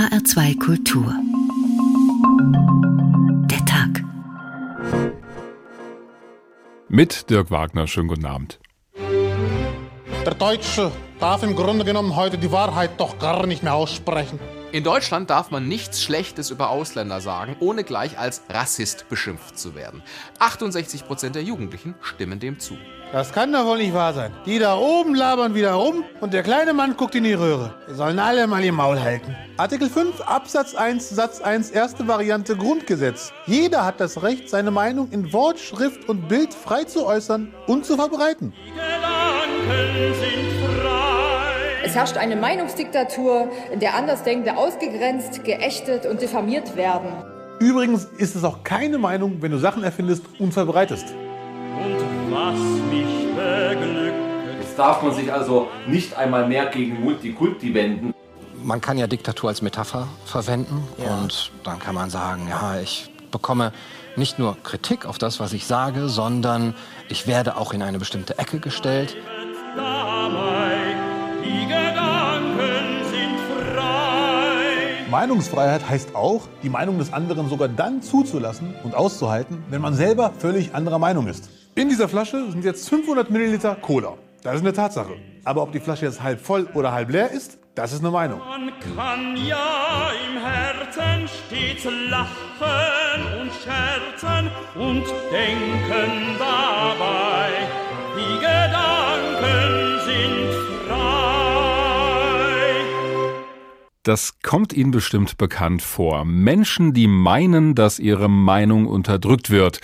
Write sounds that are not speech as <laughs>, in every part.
HR2 Kultur. Der Tag. Mit Dirk Wagner, schönen guten Abend. Der Deutsche darf im Grunde genommen heute die Wahrheit doch gar nicht mehr aussprechen. In Deutschland darf man nichts Schlechtes über Ausländer sagen, ohne gleich als Rassist beschimpft zu werden. 68 Prozent der Jugendlichen stimmen dem zu. Das kann doch wohl nicht wahr sein. Die da oben labern wieder rum und der kleine Mann guckt in die Röhre. Wir sollen alle mal ihr Maul halten. Artikel 5 Absatz 1 Satz 1 erste Variante Grundgesetz. Jeder hat das Recht, seine Meinung in Wort, Schrift und Bild frei zu äußern und zu verbreiten. Die Gedanken sind. Es herrscht eine Meinungsdiktatur, in der Andersdenkende ausgegrenzt, geächtet und diffamiert werden. Übrigens ist es auch keine Meinung, wenn du Sachen erfindest und verbreitest. Und was mich beglückt, Jetzt darf man sich also nicht einmal mehr gegen Multikulti wenden. Man kann ja Diktatur als Metapher verwenden und dann kann man sagen, ja, ich bekomme nicht nur Kritik auf das, was ich sage, sondern ich werde auch in eine bestimmte Ecke gestellt. dabei, die Gedanken sind frei. Meinungsfreiheit heißt auch, die Meinung des anderen sogar dann zuzulassen und auszuhalten, wenn man selber völlig anderer Meinung ist. In dieser Flasche sind jetzt 500 Milliliter Cola. Das ist eine Tatsache. Aber ob die Flasche jetzt halb voll oder halb leer ist, das ist eine Meinung. Man kann ja im Herzen stets lachen und scherzen und denken dabei, Das kommt Ihnen bestimmt bekannt vor. Menschen, die meinen, dass ihre Meinung unterdrückt wird.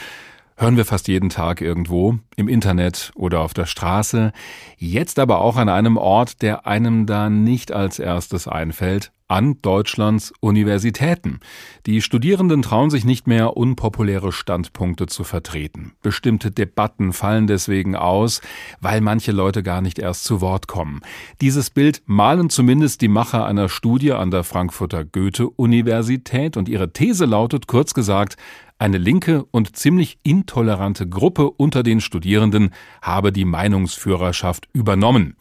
Hören wir fast jeden Tag irgendwo, im Internet oder auf der Straße. Jetzt aber auch an einem Ort, der einem da nicht als erstes einfällt, an Deutschlands Universitäten. Die Studierenden trauen sich nicht mehr, unpopuläre Standpunkte zu vertreten. Bestimmte Debatten fallen deswegen aus, weil manche Leute gar nicht erst zu Wort kommen. Dieses Bild malen zumindest die Macher einer Studie an der Frankfurter Goethe-Universität und ihre These lautet kurz gesagt, eine linke und ziemlich intolerante Gruppe unter den Studierenden habe die Meinungsführerschaft übernommen.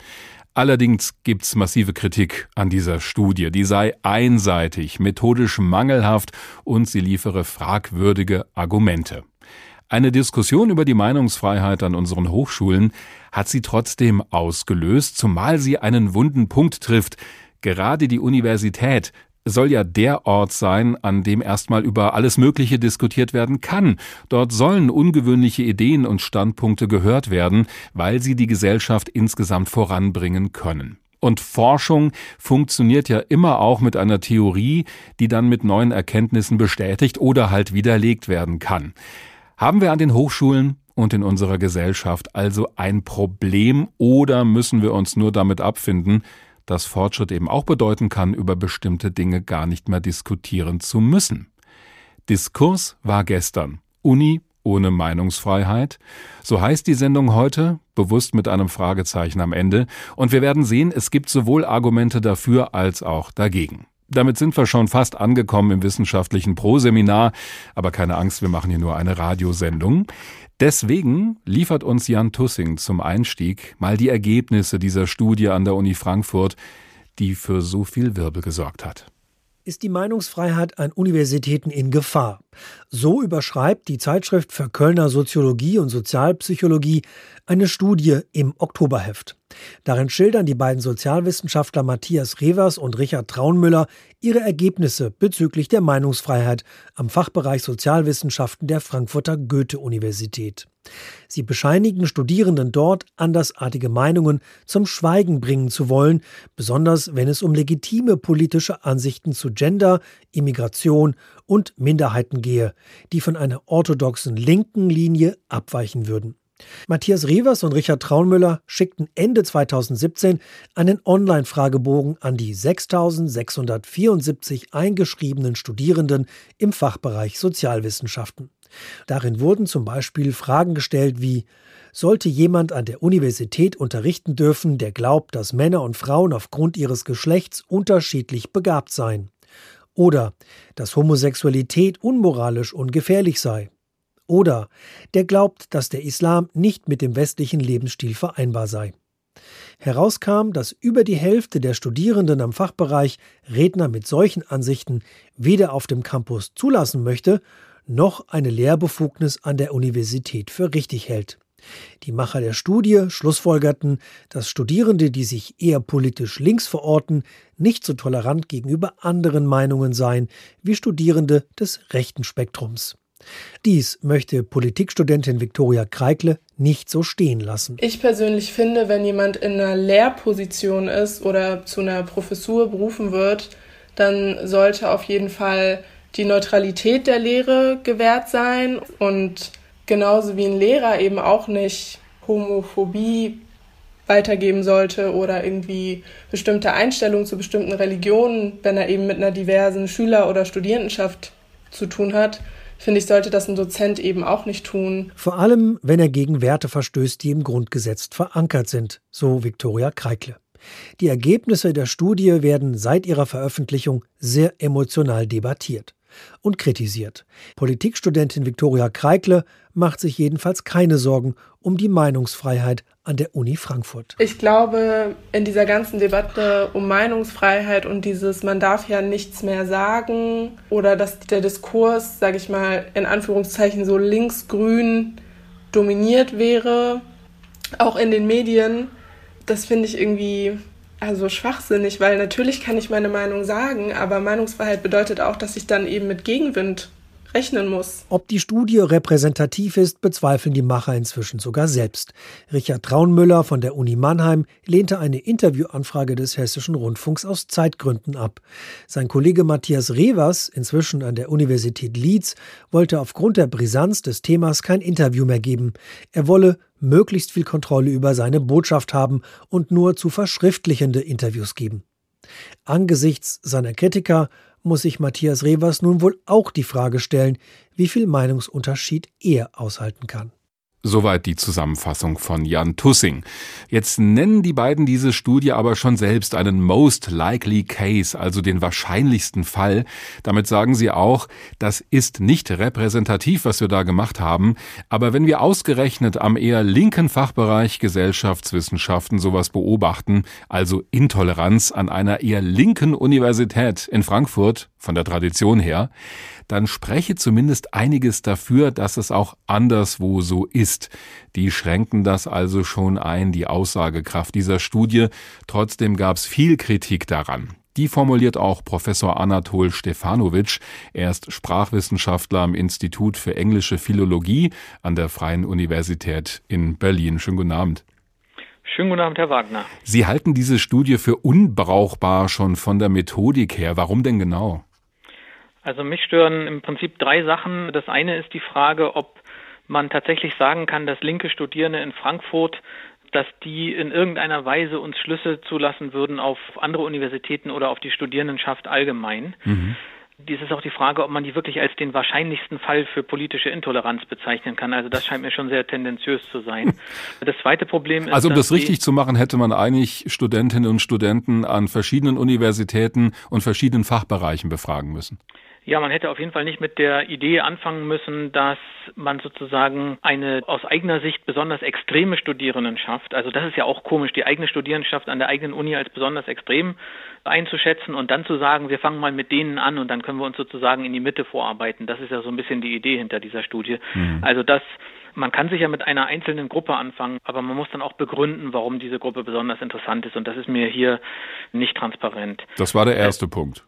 Allerdings gibt's massive Kritik an dieser Studie. Die sei einseitig, methodisch mangelhaft und sie liefere fragwürdige Argumente. Eine Diskussion über die Meinungsfreiheit an unseren Hochschulen hat sie trotzdem ausgelöst, zumal sie einen wunden Punkt trifft. Gerade die Universität soll ja der Ort sein, an dem erstmal über alles Mögliche diskutiert werden kann. Dort sollen ungewöhnliche Ideen und Standpunkte gehört werden, weil sie die Gesellschaft insgesamt voranbringen können. Und Forschung funktioniert ja immer auch mit einer Theorie, die dann mit neuen Erkenntnissen bestätigt oder halt widerlegt werden kann. Haben wir an den Hochschulen und in unserer Gesellschaft also ein Problem oder müssen wir uns nur damit abfinden, dass Fortschritt eben auch bedeuten kann, über bestimmte Dinge gar nicht mehr diskutieren zu müssen. Diskurs war gestern. Uni ohne Meinungsfreiheit. So heißt die Sendung heute, bewusst mit einem Fragezeichen am Ende. Und wir werden sehen, es gibt sowohl Argumente dafür als auch dagegen. Damit sind wir schon fast angekommen im wissenschaftlichen Proseminar. Aber keine Angst, wir machen hier nur eine Radiosendung. Deswegen liefert uns Jan Tussing zum Einstieg mal die Ergebnisse dieser Studie an der Uni Frankfurt, die für so viel Wirbel gesorgt hat. Ist die Meinungsfreiheit an Universitäten in Gefahr? So überschreibt die Zeitschrift für Kölner Soziologie und Sozialpsychologie eine Studie im Oktoberheft. Darin schildern die beiden Sozialwissenschaftler Matthias Revers und Richard Traunmüller ihre Ergebnisse bezüglich der Meinungsfreiheit am Fachbereich Sozialwissenschaften der Frankfurter Goethe-Universität. Sie bescheinigen Studierenden dort, andersartige Meinungen zum Schweigen bringen zu wollen, besonders wenn es um legitime politische Ansichten zu Gender, Immigration und Minderheiten gehe, die von einer orthodoxen linken Linie abweichen würden. Matthias Revers und Richard Traunmüller schickten Ende 2017 einen Online-Fragebogen an die 6674 eingeschriebenen Studierenden im Fachbereich Sozialwissenschaften. Darin wurden zum Beispiel Fragen gestellt wie sollte jemand an der Universität unterrichten dürfen, der glaubt, dass Männer und Frauen aufgrund ihres Geschlechts unterschiedlich begabt seien? Oder dass Homosexualität unmoralisch und gefährlich sei? Oder der glaubt, dass der Islam nicht mit dem westlichen Lebensstil vereinbar sei? Herauskam, dass über die Hälfte der Studierenden am Fachbereich Redner mit solchen Ansichten weder auf dem Campus zulassen möchte, noch eine Lehrbefugnis an der Universität für richtig hält. Die Macher der Studie schlussfolgerten, dass Studierende, die sich eher politisch links verorten, nicht so tolerant gegenüber anderen Meinungen seien wie Studierende des rechten Spektrums. Dies möchte Politikstudentin Viktoria Kreikle nicht so stehen lassen. Ich persönlich finde, wenn jemand in einer Lehrposition ist oder zu einer Professur berufen wird, dann sollte auf jeden Fall die Neutralität der Lehre gewährt sein und genauso wie ein Lehrer eben auch nicht Homophobie weitergeben sollte oder irgendwie bestimmte Einstellungen zu bestimmten Religionen, wenn er eben mit einer diversen Schüler- oder Studierendenschaft zu tun hat, finde ich, sollte das ein Dozent eben auch nicht tun. Vor allem, wenn er gegen Werte verstößt, die im Grundgesetz verankert sind, so Viktoria Kreikle. Die Ergebnisse der Studie werden seit ihrer Veröffentlichung sehr emotional debattiert und kritisiert. Politikstudentin Viktoria Kreikle macht sich jedenfalls keine Sorgen um die Meinungsfreiheit an der Uni Frankfurt. Ich glaube, in dieser ganzen Debatte um Meinungsfreiheit und dieses man darf ja nichts mehr sagen oder dass der Diskurs, sage ich mal, in Anführungszeichen so linksgrün dominiert wäre, auch in den Medien, das finde ich irgendwie also schwachsinnig, weil natürlich kann ich meine Meinung sagen, aber Meinungsfreiheit bedeutet auch, dass ich dann eben mit Gegenwind rechnen muss. Ob die Studie repräsentativ ist, bezweifeln die Macher inzwischen sogar selbst. Richard Traunmüller von der Uni Mannheim lehnte eine Interviewanfrage des Hessischen Rundfunks aus Zeitgründen ab. Sein Kollege Matthias Revers, inzwischen an der Universität Leeds, wollte aufgrund der Brisanz des Themas kein Interview mehr geben. Er wolle möglichst viel Kontrolle über seine Botschaft haben und nur zu verschriftlichende Interviews geben. Angesichts seiner Kritiker muss sich Matthias Revers nun wohl auch die Frage stellen, wie viel Meinungsunterschied er aushalten kann. Soweit die Zusammenfassung von Jan Tussing. Jetzt nennen die beiden diese Studie aber schon selbst einen Most Likely Case, also den wahrscheinlichsten Fall. Damit sagen sie auch, das ist nicht repräsentativ, was wir da gemacht haben. Aber wenn wir ausgerechnet am eher linken Fachbereich Gesellschaftswissenschaften sowas beobachten, also Intoleranz an einer eher linken Universität in Frankfurt, von der Tradition her, dann spreche zumindest einiges dafür, dass es auch anderswo so ist. Die schränken das also schon ein, die Aussagekraft dieser Studie. Trotzdem gab es viel Kritik daran. Die formuliert auch Professor Anatol Stefanovic. Er ist Sprachwissenschaftler am Institut für englische Philologie an der Freien Universität in Berlin. Schönen guten Abend. Schönen guten Abend, Herr Wagner. Sie halten diese Studie für unbrauchbar schon von der Methodik her. Warum denn genau? Also mich stören im Prinzip drei Sachen. Das eine ist die Frage, ob man tatsächlich sagen kann, dass linke Studierende in Frankfurt dass die in irgendeiner Weise uns Schlüsse zulassen würden auf andere Universitäten oder auf die Studierendenschaft allgemein. Mhm. Dies ist auch die Frage, ob man die wirklich als den wahrscheinlichsten Fall für politische Intoleranz bezeichnen kann. Also das scheint mir schon sehr tendenziös zu sein. <laughs> Das zweite Problem ist. Also um das richtig zu machen, hätte man eigentlich Studentinnen und Studenten an verschiedenen Universitäten und verschiedenen Fachbereichen befragen müssen. Ja, man hätte auf jeden Fall nicht mit der Idee anfangen müssen, dass man sozusagen eine aus eigener Sicht besonders extreme Studierendenschaft, also das ist ja auch komisch, die eigene Studierendenschaft an der eigenen Uni als besonders extrem einzuschätzen und dann zu sagen, wir fangen mal mit denen an und dann können wir uns sozusagen in die Mitte vorarbeiten. Das ist ja so ein bisschen die Idee hinter dieser Studie. Mhm. Also das man kann sich ja mit einer einzelnen Gruppe anfangen, aber man muss dann auch begründen, warum diese Gruppe besonders interessant ist. Und das ist mir hier nicht transparent. Das war der erste äh, Punkt.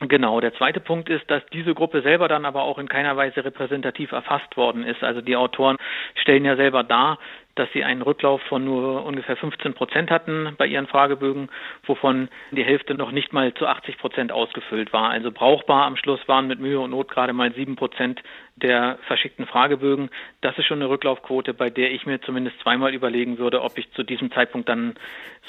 Genau, der zweite Punkt ist, dass diese Gruppe selber dann aber auch in keiner Weise repräsentativ erfasst worden ist. Also die Autoren stellen ja selber dar, dass sie einen Rücklauf von nur ungefähr 15 Prozent hatten bei ihren Fragebögen, wovon die Hälfte noch nicht mal zu 80 Prozent ausgefüllt war. Also brauchbar am Schluss waren mit Mühe und Not gerade mal sieben Prozent der verschickten Fragebögen. Das ist schon eine Rücklaufquote, bei der ich mir zumindest zweimal überlegen würde, ob ich zu diesem Zeitpunkt dann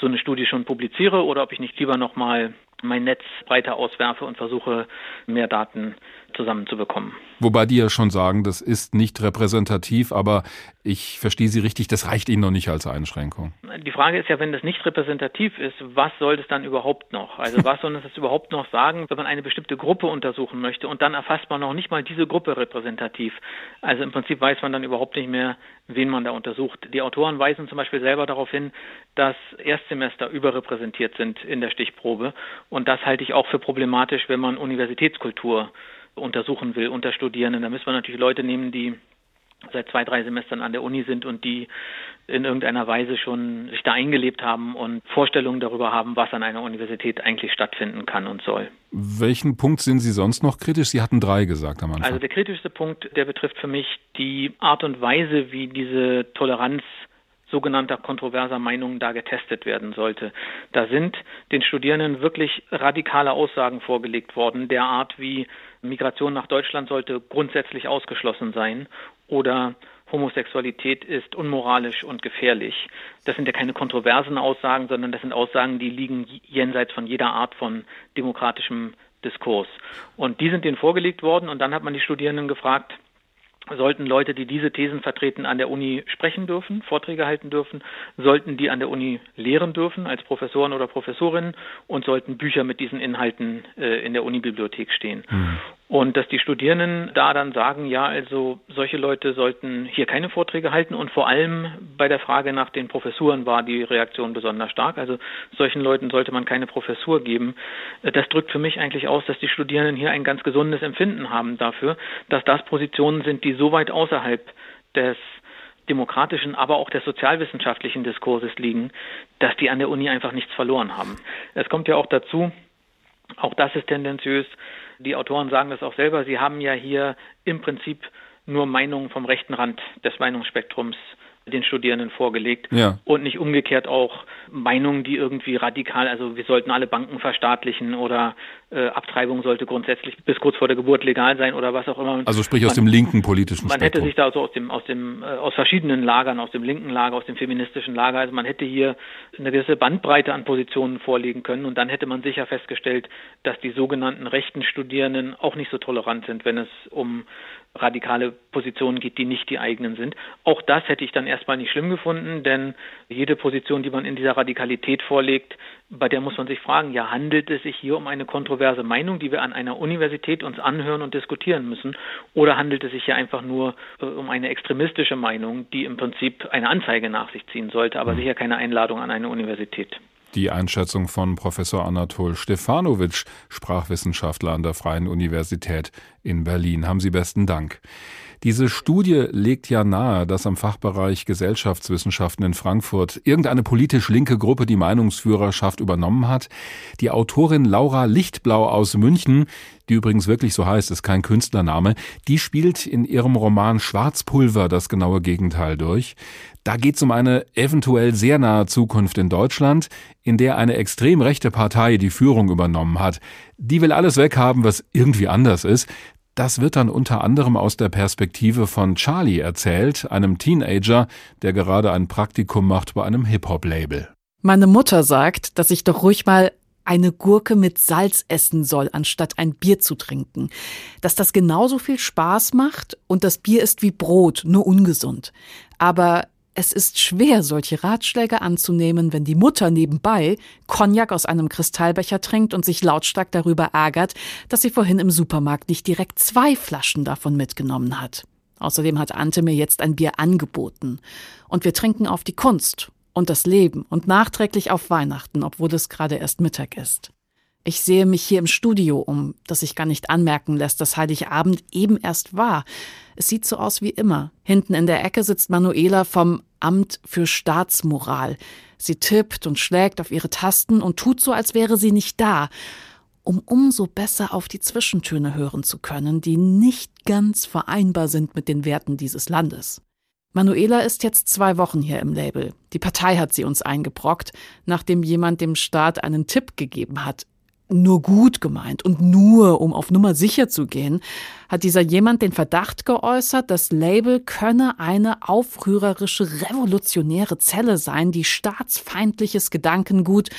so eine Studie schon publiziere oder ob ich nicht lieber nochmal mein Netz breiter auswerfe und versuche, mehr Daten zusammenzubekommen. Wobei die ja schon sagen, das ist nicht repräsentativ, aber ich verstehe Sie richtig, das reicht Ihnen noch nicht als Einschränkung. Die Frage ist ja, wenn das nicht repräsentativ ist, was soll das dann überhaupt noch? Also was soll das überhaupt noch sagen, wenn man eine bestimmte Gruppe untersuchen möchte und dann erfasst man noch nicht mal diese Gruppe repräsentativ. Also im Prinzip weiß man dann überhaupt nicht mehr, wen man da untersucht. Die Autoren weisen zum Beispiel selber darauf hin, dass Erstsemester überrepräsentiert sind in der Stichprobe und das halte ich auch für problematisch, wenn man Universitätskultur untersuchen will unter Studierenden. Da müssen wir natürlich Leute nehmen, die seit zwei, drei Semestern an der Uni sind und die in irgendeiner Weise schon sich da eingelebt haben und Vorstellungen darüber haben, was an einer Universität eigentlich stattfinden kann und soll. Welchen Punkt sind Sie sonst noch kritisch? Sie hatten drei gesagt am Anfang. Also der kritischste Punkt, der betrifft für mich die Art und Weise, wie diese Toleranz sogenannter kontroverser Meinungen da getestet werden sollte. Da sind den Studierenden wirklich radikale Aussagen vorgelegt worden, der Art wie Migration nach Deutschland sollte grundsätzlich ausgeschlossen sein oder Homosexualität ist unmoralisch und gefährlich. Das sind ja keine kontroversen Aussagen, sondern das sind Aussagen, die liegen jenseits von jeder Art von demokratischem Diskurs. Und die sind denen vorgelegt worden und dann hat man die Studierenden gefragt, sollten Leute, die diese Thesen vertreten, an der Uni sprechen dürfen, Vorträge halten dürfen, sollten die an der Uni lehren dürfen als Professoren oder Professorinnen und sollten Bücher mit diesen Inhalten äh, in der Unibibliothek stehen. Mhm. Und dass die Studierenden da dann sagen, ja, also solche Leute sollten hier keine Vorträge halten und vor allem bei der Frage nach den Professuren war die Reaktion besonders stark. Also solchen Leuten sollte man keine Professur geben. Das drückt für mich eigentlich aus, dass die Studierenden hier ein ganz gesundes Empfinden haben dafür, dass das Positionen sind, die so weit außerhalb des demokratischen, aber auch des sozialwissenschaftlichen Diskurses liegen, dass die an der Uni einfach nichts verloren haben. Es kommt ja auch dazu, auch das ist tendenziös, die Autoren sagen das auch selber. Sie haben ja hier im Prinzip nur Meinungen vom rechten Rand des Meinungsspektrums den Studierenden vorgelegt ja. und nicht umgekehrt auch Meinungen, die irgendwie radikal, also wir sollten alle Banken verstaatlichen oder äh, Abtreibung sollte grundsätzlich bis kurz vor der Geburt legal sein oder was auch immer. Also sprich aus man, dem linken politischen Man Spektrum. hätte sich da also aus dem aus dem äh, aus verschiedenen Lagern, aus dem linken Lager, aus dem feministischen Lager, also man hätte hier eine gewisse Bandbreite an Positionen vorlegen können und dann hätte man sicher festgestellt, dass die sogenannten rechten Studierenden auch nicht so tolerant sind, wenn es um radikale Positionen geht, die nicht die eigenen sind. Auch das hätte ich dann erstmal nicht schlimm gefunden, denn jede Position, die man in dieser Radikalität vorlegt, bei der muss man sich fragen, ja, handelt es sich hier um eine kontroverse Meinung, die wir an einer Universität uns anhören und diskutieren müssen, oder handelt es sich hier einfach nur äh, um eine extremistische Meinung, die im Prinzip eine Anzeige nach sich ziehen sollte, aber mhm. sicher keine Einladung an eine Universität? Die Einschätzung von Professor Anatol Stefanovic, Sprachwissenschaftler an der Freien Universität in Berlin. Haben Sie besten Dank. Diese Studie legt ja nahe, dass am Fachbereich Gesellschaftswissenschaften in Frankfurt irgendeine politisch linke Gruppe die Meinungsführerschaft übernommen hat. Die Autorin Laura Lichtblau aus München, die übrigens wirklich so heißt, ist kein Künstlername, die spielt in ihrem Roman Schwarzpulver das genaue Gegenteil durch. Da geht es um eine eventuell sehr nahe Zukunft in Deutschland, in der eine extrem rechte Partei die Führung übernommen hat. Die will alles weghaben, was irgendwie anders ist. Das wird dann unter anderem aus der Perspektive von Charlie erzählt, einem Teenager, der gerade ein Praktikum macht bei einem Hip-Hop-Label. Meine Mutter sagt, dass ich doch ruhig mal eine Gurke mit Salz essen soll, anstatt ein Bier zu trinken. Dass das genauso viel Spaß macht und das Bier ist wie Brot, nur ungesund. Aber es ist schwer, solche Ratschläge anzunehmen, wenn die Mutter nebenbei Cognac aus einem Kristallbecher trinkt und sich lautstark darüber ärgert, dass sie vorhin im Supermarkt nicht direkt zwei Flaschen davon mitgenommen hat. Außerdem hat Ante mir jetzt ein Bier angeboten. Und wir trinken auf die Kunst und das Leben und nachträglich auf Weihnachten, obwohl es gerade erst Mittag ist. Ich sehe mich hier im Studio um, das sich gar nicht anmerken lässt, dass Heiligabend eben erst war. Es sieht so aus wie immer. Hinten in der Ecke sitzt Manuela vom Amt für Staatsmoral. Sie tippt und schlägt auf ihre Tasten und tut so, als wäre sie nicht da, um umso besser auf die Zwischentöne hören zu können, die nicht ganz vereinbar sind mit den Werten dieses Landes. Manuela ist jetzt zwei Wochen hier im Label. Die Partei hat sie uns eingebrockt, nachdem jemand dem Staat einen Tipp gegeben hat nur gut gemeint und nur um auf Nummer sicher zu gehen, hat dieser jemand den Verdacht geäußert, das Label könne eine aufrührerische, revolutionäre Zelle sein, die staatsfeindliches Gedankengut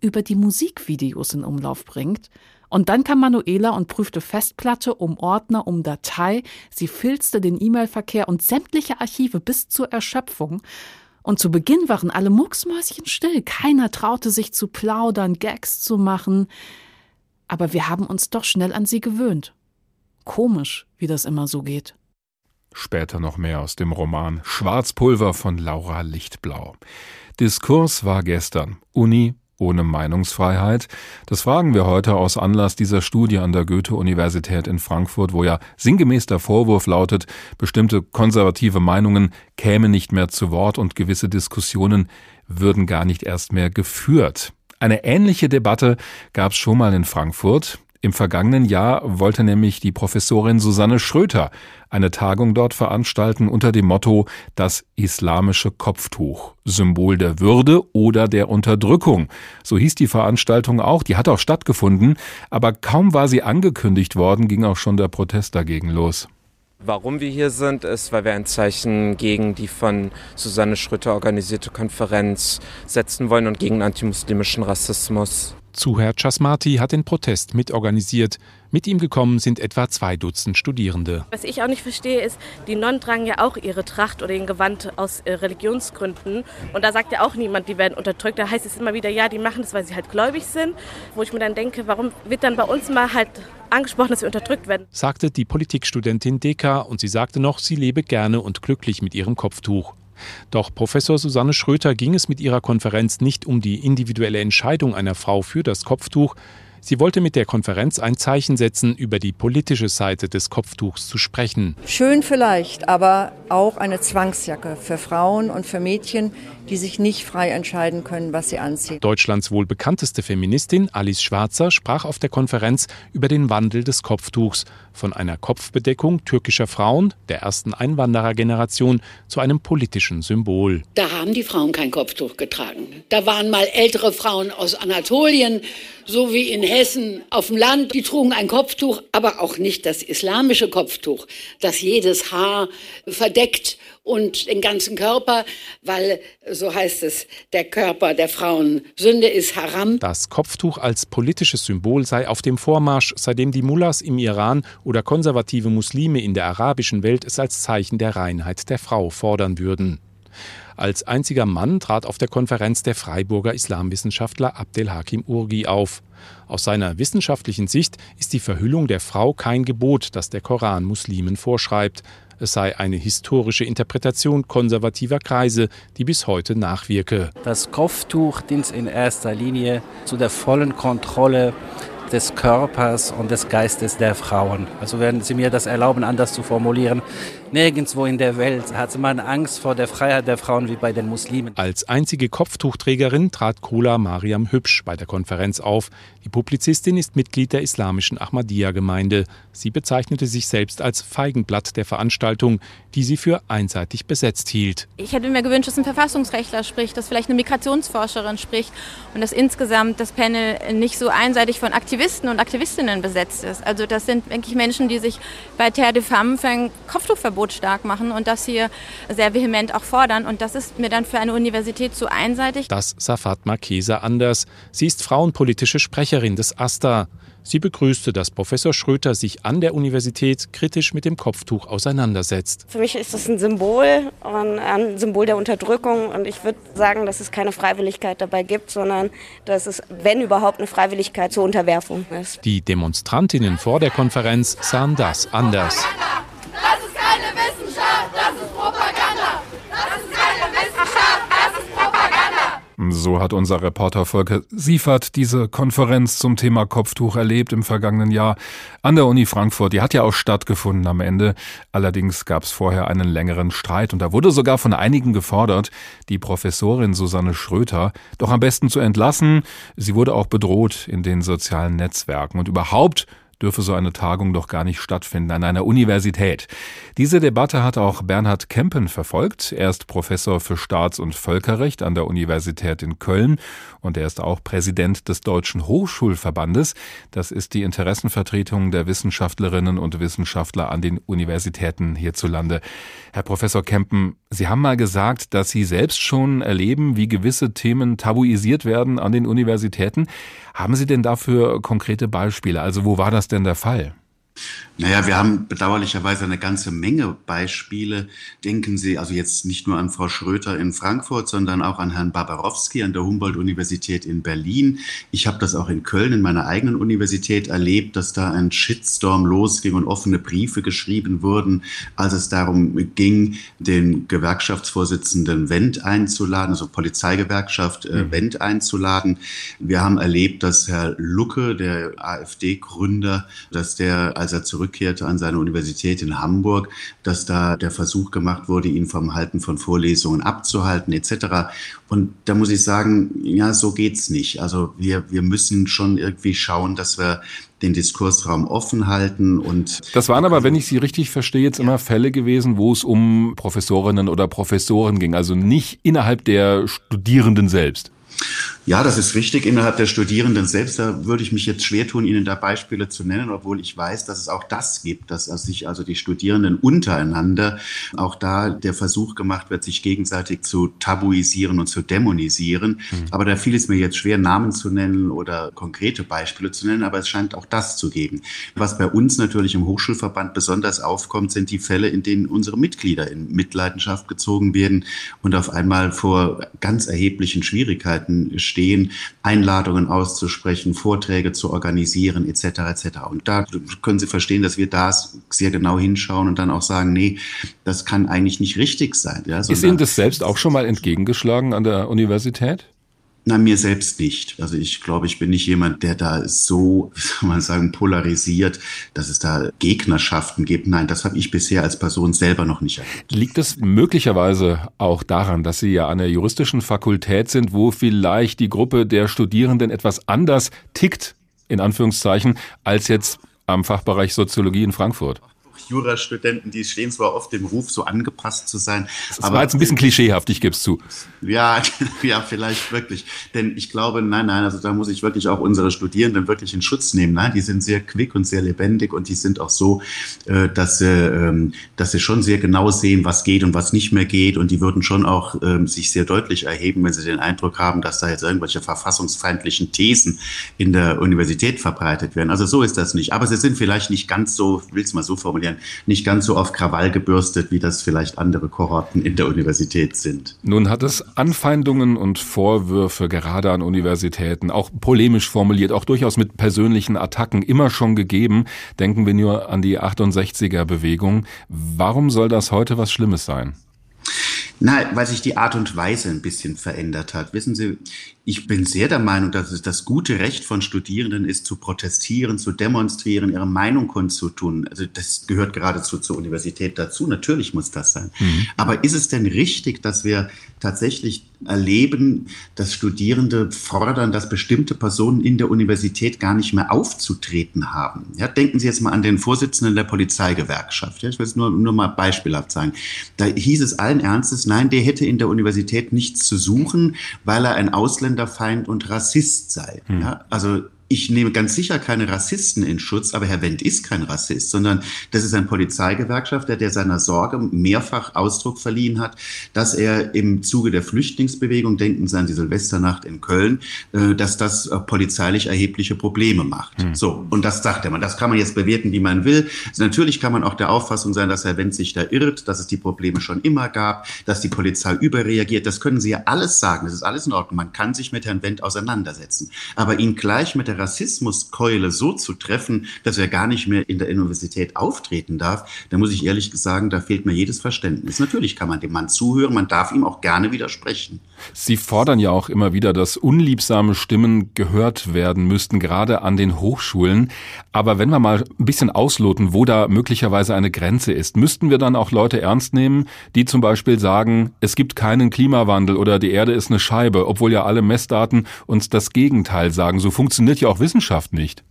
über die Musikvideos in Umlauf bringt Und dann kam Manuela und prüfte Festplatte um Ordner, um Datei. Sie filzte den E-Mail-Verkehr und sämtliche Archive bis zur Erschöpfung. Und zu Beginn waren alle mucksmäuschen still. Keiner traute sich zu plaudern, Gags zu machen. Aber wir haben uns doch schnell an sie gewöhnt. Komisch, wie das immer so geht. Später noch mehr aus dem Roman Schwarzpulver von Laura Lichtblau. Diskurs war gestern. Uni ohne Meinungsfreiheit? Das fragen wir heute aus Anlass dieser Studie an der Goethe-Universität in Frankfurt, wo ja sinngemäß der Vorwurf lautet, bestimmte konservative Meinungen kämen nicht mehr zu Wort und gewisse Diskussionen würden gar nicht erst mehr geführt. Eine ähnliche Debatte gab es schon mal in Frankfurt. Im vergangenen Jahr wollte nämlich die Professorin Susanne Schröter eine Tagung dort veranstalten unter dem Motto Das islamische Kopftuch, Symbol der Würde oder der Unterdrückung. So hieß die Veranstaltung auch, die hat auch stattgefunden, aber kaum war sie angekündigt worden, ging auch schon der Protest dagegen los. Warum wir hier sind, ist, weil wir ein Zeichen gegen die von Susanne Schröter organisierte Konferenz setzen wollen und gegen antimuslimischen Rassismus. Zuher Chasmati hat den Protest mitorganisiert. Mit ihm gekommen sind etwa zwei Dutzend Studierende. Was ich auch nicht verstehe, ist, die Nonnen tragen ja auch ihre Tracht oder ihren Gewand aus äh, Religionsgründen. Und da sagt ja auch niemand, die werden unterdrückt. Da heißt es immer wieder, ja, die machen das, weil sie halt gläubig sind. Wo ich mir dann denke, warum wird dann bei uns mal halt angesprochen, dass sie unterdrückt werden? Sagte die Politikstudentin Deka und sie sagte noch, sie lebe gerne und glücklich mit ihrem Kopftuch. Doch Professor Susanne Schröter ging es mit ihrer Konferenz nicht um die individuelle Entscheidung einer Frau für das Kopftuch, Sie wollte mit der Konferenz ein Zeichen setzen, über die politische Seite des Kopftuchs zu sprechen. Schön vielleicht, aber auch eine Zwangsjacke für Frauen und für Mädchen, die sich nicht frei entscheiden können, was sie anziehen. Deutschlands wohl bekannteste Feministin Alice Schwarzer sprach auf der Konferenz über den Wandel des Kopftuchs von einer Kopfbedeckung türkischer Frauen der ersten Einwanderergeneration zu einem politischen Symbol. Da haben die Frauen kein Kopftuch getragen. Da waren mal ältere Frauen aus Anatolien, so wie in Hessen auf dem Land, die trugen ein Kopftuch, aber auch nicht das islamische Kopftuch, das jedes Haar verdeckt und den ganzen Körper, weil, so heißt es, der Körper der Frauen Sünde ist haram. Das Kopftuch als politisches Symbol sei auf dem Vormarsch, seitdem die Mullahs im Iran oder konservative Muslime in der arabischen Welt es als Zeichen der Reinheit der Frau fordern würden. Als einziger Mann trat auf der Konferenz der Freiburger Islamwissenschaftler Abdel Hakim Urgi auf. Aus seiner wissenschaftlichen Sicht ist die Verhüllung der Frau kein Gebot, das der Koran Muslimen vorschreibt. Es sei eine historische Interpretation konservativer Kreise, die bis heute nachwirke. Das Kopftuch dient in erster Linie zu der vollen Kontrolle des Körpers und des Geistes der Frauen. Also werden Sie mir das erlauben, anders zu formulieren. Nirgendwo in der Welt hat man Angst vor der Freiheit der Frauen wie bei den Muslimen. Als einzige Kopftuchträgerin trat Kola Mariam Hübsch bei der Konferenz auf. Die Publizistin ist Mitglied der islamischen Ahmadiyya-Gemeinde. Sie bezeichnete sich selbst als Feigenblatt der Veranstaltung, die sie für einseitig besetzt hielt. Ich hätte mir gewünscht, dass ein Verfassungsrechtler spricht, dass vielleicht eine Migrationsforscherin spricht und dass insgesamt das Panel nicht so einseitig von Aktivisten und Aktivistinnen besetzt ist. Also das sind, denke ich, Menschen, die sich bei Terre de Femme für ein Kopftuchverbot stark machen und das hier sehr vehement auch fordern. Und das ist mir dann für eine Universität zu einseitig. Das sah Fatma Keser anders. Sie ist frauenpolitische Sprecherin des AStA. Sie begrüßte, dass Professor Schröter sich an der Universität kritisch mit dem Kopftuch auseinandersetzt. Für mich ist das ein Symbol, ein Symbol der Unterdrückung. Und ich würde sagen, dass es keine Freiwilligkeit dabei gibt, sondern dass es, wenn überhaupt, eine Freiwilligkeit zur Unterwerfung ist. Die Demonstrantinnen vor der Konferenz sahen das anders. Das ist keine Wissenschaft, das ist Propaganda. Das ist keine Wissenschaft, das ist Propaganda. So hat unser Reporter Volker Siefert diese Konferenz zum Thema Kopftuch erlebt im vergangenen Jahr an der Uni Frankfurt. Die hat ja auch stattgefunden am Ende. Allerdings gab es vorher einen längeren Streit und da wurde sogar von einigen gefordert, die Professorin Susanne Schröter doch am besten zu entlassen. Sie wurde auch bedroht in den sozialen Netzwerken und überhaupt dürfe so eine Tagung doch gar nicht stattfinden an einer Universität. Diese Debatte hat auch Bernhard Kempen verfolgt. Er ist Professor für Staats- und Völkerrecht an der Universität in Köln und er ist auch Präsident des Deutschen Hochschulverbandes. Das ist die Interessenvertretung der Wissenschaftlerinnen und Wissenschaftler an den Universitäten hierzulande. Herr Professor Kempen, Sie haben mal gesagt, dass Sie selbst schon erleben, wie gewisse Themen tabuisiert werden an den Universitäten. Haben Sie denn dafür konkrete Beispiele? Also wo war das denn der Fall? Naja, wir haben bedauerlicherweise eine ganze Menge Beispiele. Denken Sie also jetzt nicht nur an Frau Schröter in Frankfurt, sondern auch an Herrn Barbarowski an der Humboldt-Universität in Berlin. Ich habe das auch in Köln in meiner eigenen Universität erlebt, dass da ein Shitstorm losging und offene Briefe geschrieben wurden, als es darum ging, den Gewerkschaftsvorsitzenden Wendt einzuladen, also Polizeigewerkschaft äh, mhm. Wendt einzuladen. Wir haben erlebt, dass Herr Lucke, der AfD-Gründer, dass der als er zurückkehrte an seine Universität in Hamburg, dass da der Versuch gemacht wurde, ihn vom Halten von Vorlesungen abzuhalten etc. Und da muss ich sagen, ja, so geht's nicht. Also wir, wir müssen schon irgendwie schauen, dass wir den Diskursraum offen halten und Das waren aber, wenn ich Sie richtig verstehe, jetzt immer Fälle gewesen, wo es um Professorinnen oder Professoren ging, also nicht innerhalb der Studierenden selbst. Ja, das ist richtig. Innerhalb der Studierenden selbst, da würde ich mich jetzt schwer tun, Ihnen da Beispiele zu nennen, obwohl ich weiß, dass es auch das gibt, dass sich also die Studierenden untereinander auch da der Versuch gemacht wird, sich gegenseitig zu tabuisieren und zu dämonisieren. Mhm. Aber da fiel es mir jetzt schwer, Namen zu nennen oder konkrete Beispiele zu nennen, aber es scheint auch das zu geben. Was bei uns natürlich im Hochschulverband besonders aufkommt, sind die Fälle, in denen unsere Mitglieder in Mitleidenschaft gezogen werden und auf einmal vor ganz erheblichen Schwierigkeiten stehen, Einladungen auszusprechen, Vorträge zu organisieren etc. etc. Und da können Sie verstehen, dass wir da sehr genau hinschauen und dann auch sagen, nee, das kann eigentlich nicht richtig sein. Ja, Ist Ihnen das selbst auch schon mal entgegengeschlagen an der Universität? Na, mir selbst nicht. Also ich glaube, ich bin nicht jemand, der da so, wie soll man sagen, polarisiert, dass es da Gegnerschaften gibt. Nein, das habe ich bisher als Person selber noch nicht erlebt. Liegt es möglicherweise auch daran, dass Sie ja an der juristischen Fakultät sind, wo vielleicht die Gruppe der Studierenden etwas anders tickt, in Anführungszeichen, als jetzt am Fachbereich Soziologie in Frankfurt? Jurastudenten, die stehen zwar oft im Ruf, so angepasst zu sein. Das aber war jetzt ein bisschen klischeehaft, ich gebe es zu. Ja, <laughs> ja, vielleicht wirklich. Denn ich glaube, nein, nein, also da muss ich wirklich auch unsere Studierenden wirklich in Schutz nehmen. Nein, die sind sehr quick und sehr lebendig und die sind auch so, äh, dass sie, ähm, dass sie schon sehr genau sehen, was geht und was nicht mehr geht. Und die würden schon auch ähm, sich sehr deutlich erheben, wenn sie den Eindruck haben, dass da jetzt irgendwelche verfassungsfeindlichen Thesen in der Universität verbreitet werden. Also so ist das nicht. Aber sie sind vielleicht nicht ganz so, will es mal so formulieren, nicht ganz so auf Krawall gebürstet, wie das vielleicht andere Kohorten in der Universität sind. Nun hat es Anfeindungen und Vorwürfe gerade an Universitäten, auch polemisch formuliert, auch durchaus mit persönlichen Attacken immer schon gegeben. Denken wir nur an die 68er Bewegung. Warum soll das heute was Schlimmes sein? Nein, weil sich die Art und Weise ein bisschen verändert hat. Wissen Sie, ich bin sehr der Meinung, dass es das gute Recht von Studierenden ist, zu protestieren, zu demonstrieren, ihre Meinung kundzutun. Also das gehört geradezu zur Universität dazu. Natürlich muss das sein. Mhm. Aber ist es denn richtig, dass wir tatsächlich erleben, dass Studierende fordern, dass bestimmte Personen in der Universität gar nicht mehr aufzutreten haben? Ja, denken Sie jetzt mal an den Vorsitzenden der Polizeigewerkschaft. Ja, ich will es nur, nur mal beispielhaft sagen. Da hieß es allen Ernstes, nein, der hätte in der Universität nichts zu suchen, weil er ein Ausländer Ausländerfeind und Rassist sei. Hm. Ja, also ich nehme ganz sicher keine Rassisten in Schutz, aber Herr Wendt ist kein Rassist, sondern das ist ein Polizeigewerkschafter, der seiner Sorge mehrfach Ausdruck verliehen hat, dass er im Zuge der Flüchtlingsbewegung, denken Sie an die Silvesternacht in Köln, äh, dass das äh, polizeilich erhebliche Probleme macht. Mhm. So, und das sagt er man. Das kann man jetzt bewerten, wie man will. Also natürlich kann man auch der Auffassung sein, dass Herr Wendt sich da irrt, dass es die Probleme schon immer gab, dass die Polizei überreagiert. Das können Sie ja alles sagen. Das ist alles in Ordnung. Man kann sich mit Herrn Wendt auseinandersetzen. Aber ihn gleich mit der Rassismuskeule so zu treffen, dass er gar nicht mehr in der Universität auftreten darf, da muss ich ehrlich sagen, da fehlt mir jedes Verständnis. Natürlich kann man dem Mann zuhören, man darf ihm auch gerne widersprechen. Sie fordern ja auch immer wieder, dass unliebsame Stimmen gehört werden müssten, gerade an den Hochschulen. Aber wenn wir mal ein bisschen ausloten, wo da möglicherweise eine Grenze ist, müssten wir dann auch Leute ernst nehmen, die zum Beispiel sagen, es gibt keinen Klimawandel oder die Erde ist eine Scheibe, obwohl ja alle Messdaten uns das Gegenteil sagen. So funktioniert ja auch Wissenschaft nicht.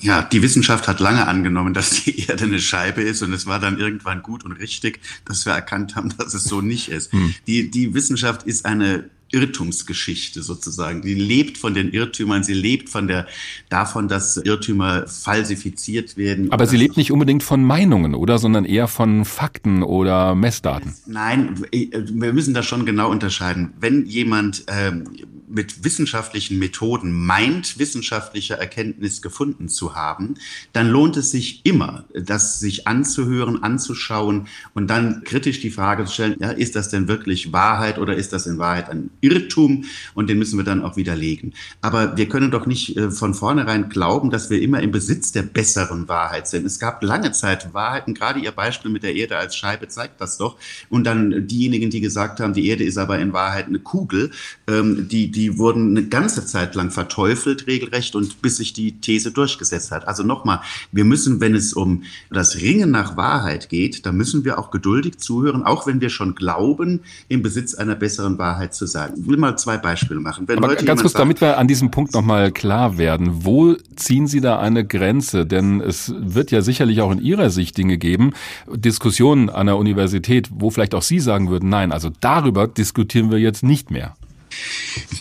Ja, die Wissenschaft hat lange angenommen, dass die Erde eine Scheibe ist und es war dann irgendwann gut und richtig, dass wir erkannt haben, dass es so nicht ist. Hm. Die, die Wissenschaft ist eine Irrtumsgeschichte sozusagen. Die lebt von den Irrtümern, sie lebt von der, davon, dass Irrtümer falsifiziert werden. Aber sie lebt nicht unbedingt von Meinungen, oder? Sondern eher von Fakten oder Messdaten. Nein, wir müssen das schon genau unterscheiden. Wenn jemand ähm, mit wissenschaftlichen Methoden meint, wissenschaftliche Erkenntnis gefunden zu haben, dann lohnt es sich immer, das sich anzuhören, anzuschauen und dann kritisch die Frage zu stellen, ja, ist das denn wirklich Wahrheit oder ist das in Wahrheit ein Irrtum? Und den müssen wir dann auch widerlegen. Aber wir können doch nicht äh, von vornherein glauben, dass wir immer im Besitz der besseren Wahrheit sind. Es gab lange Zeit Wahrheiten, gerade Ihr Beispiel mit der Erde als Scheibe zeigt das doch. Und dann diejenigen, die gesagt haben, die Erde ist aber in Wahrheit eine Kugel, ähm, die, die wurden eine ganze Zeit lang verteufelt, regelrecht, und bis sich die These durchgesetzt hat. Also nochmal, wir müssen, wenn es um das Ringen nach Wahrheit geht, da müssen wir auch geduldig zuhören, auch wenn wir schon glauben, im Besitz einer besseren Wahrheit zu sein. Ich will mal zwei Beispiele machen. Wenn Aber ganz kurz, sagt, damit wir an diesem Punkt nochmal klar werden, wo ziehen Sie da eine Grenze? Denn es wird ja sicherlich auch in Ihrer Sicht Dinge geben, Diskussionen an der Universität, wo vielleicht auch Sie sagen würden, nein, also darüber diskutieren wir jetzt nicht mehr.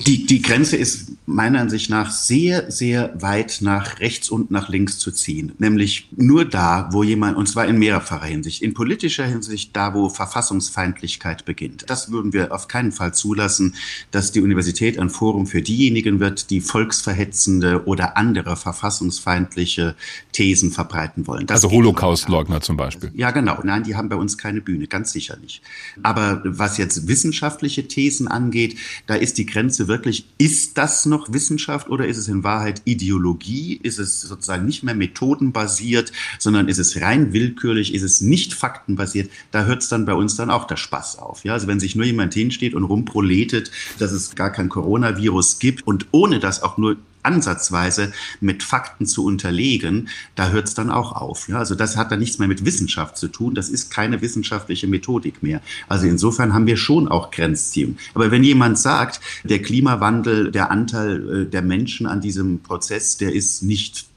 Die, die Grenze ist meiner Ansicht nach sehr, sehr weit nach rechts und nach links zu ziehen. Nämlich nur da, wo jemand, und zwar in mehrfacher Hinsicht, in politischer Hinsicht, da, wo Verfassungsfeindlichkeit beginnt. Das würden wir auf keinen Fall zulassen, dass die Universität ein Forum für diejenigen wird, die volksverhetzende oder andere verfassungsfeindliche Thesen verbreiten wollen. Das also Holocaustleugner zum Beispiel. Ja, genau. Nein, die haben bei uns keine Bühne, ganz sicher nicht. Aber was jetzt wissenschaftliche Thesen angeht, da ist die Grenze wirklich, ist das noch Wissenschaft oder ist es in Wahrheit Ideologie? Ist es sozusagen nicht mehr methodenbasiert, sondern ist es rein willkürlich? Ist es nicht faktenbasiert? Da hört es dann bei uns dann auch der Spaß auf. Ja, also wenn sich nur jemand hinsteht und rumproletet, dass es gar kein Coronavirus gibt und ohne das auch nur ansatzweise mit Fakten zu unterlegen, da hört es dann auch auf. Ja? Also das hat dann nichts mehr mit Wissenschaft zu tun. Das ist keine wissenschaftliche Methodik mehr. Also insofern haben wir schon auch Grenzziehungen. Aber wenn jemand sagt, der Klimawandel, der Anteil äh, der Menschen an diesem Prozess, der ist nicht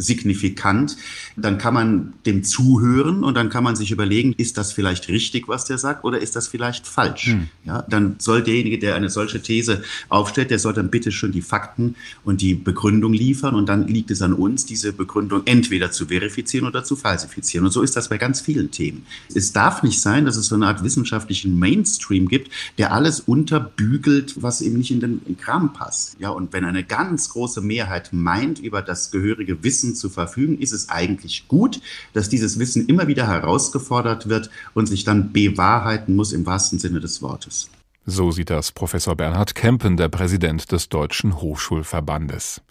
signifikant, dann kann man dem zuhören und dann kann man sich überlegen, ist das vielleicht richtig, was der sagt, oder ist das vielleicht falsch? Hm. Ja, dann soll derjenige, der eine solche These aufstellt, der soll dann bitte schon die Fakten und die Begründung liefern und dann liegt es an uns, diese Begründung entweder zu verifizieren oder zu falsifizieren. Und so ist das bei ganz vielen Themen. Es darf nicht sein, dass es so eine Art wissenschaftlichen Mainstream gibt, der alles unterbügelt, was eben nicht in den Kram passt. Ja, und wenn eine ganz große Mehrheit meint, über das gehörige Wissen Wissen zu verfügen, ist es eigentlich gut, dass dieses Wissen immer wieder herausgefordert wird und sich dann bewahrheiten muss im wahrsten Sinne des Wortes. So sieht das Professor Bernhard Kempen, der Präsident des Deutschen Hochschulverbandes.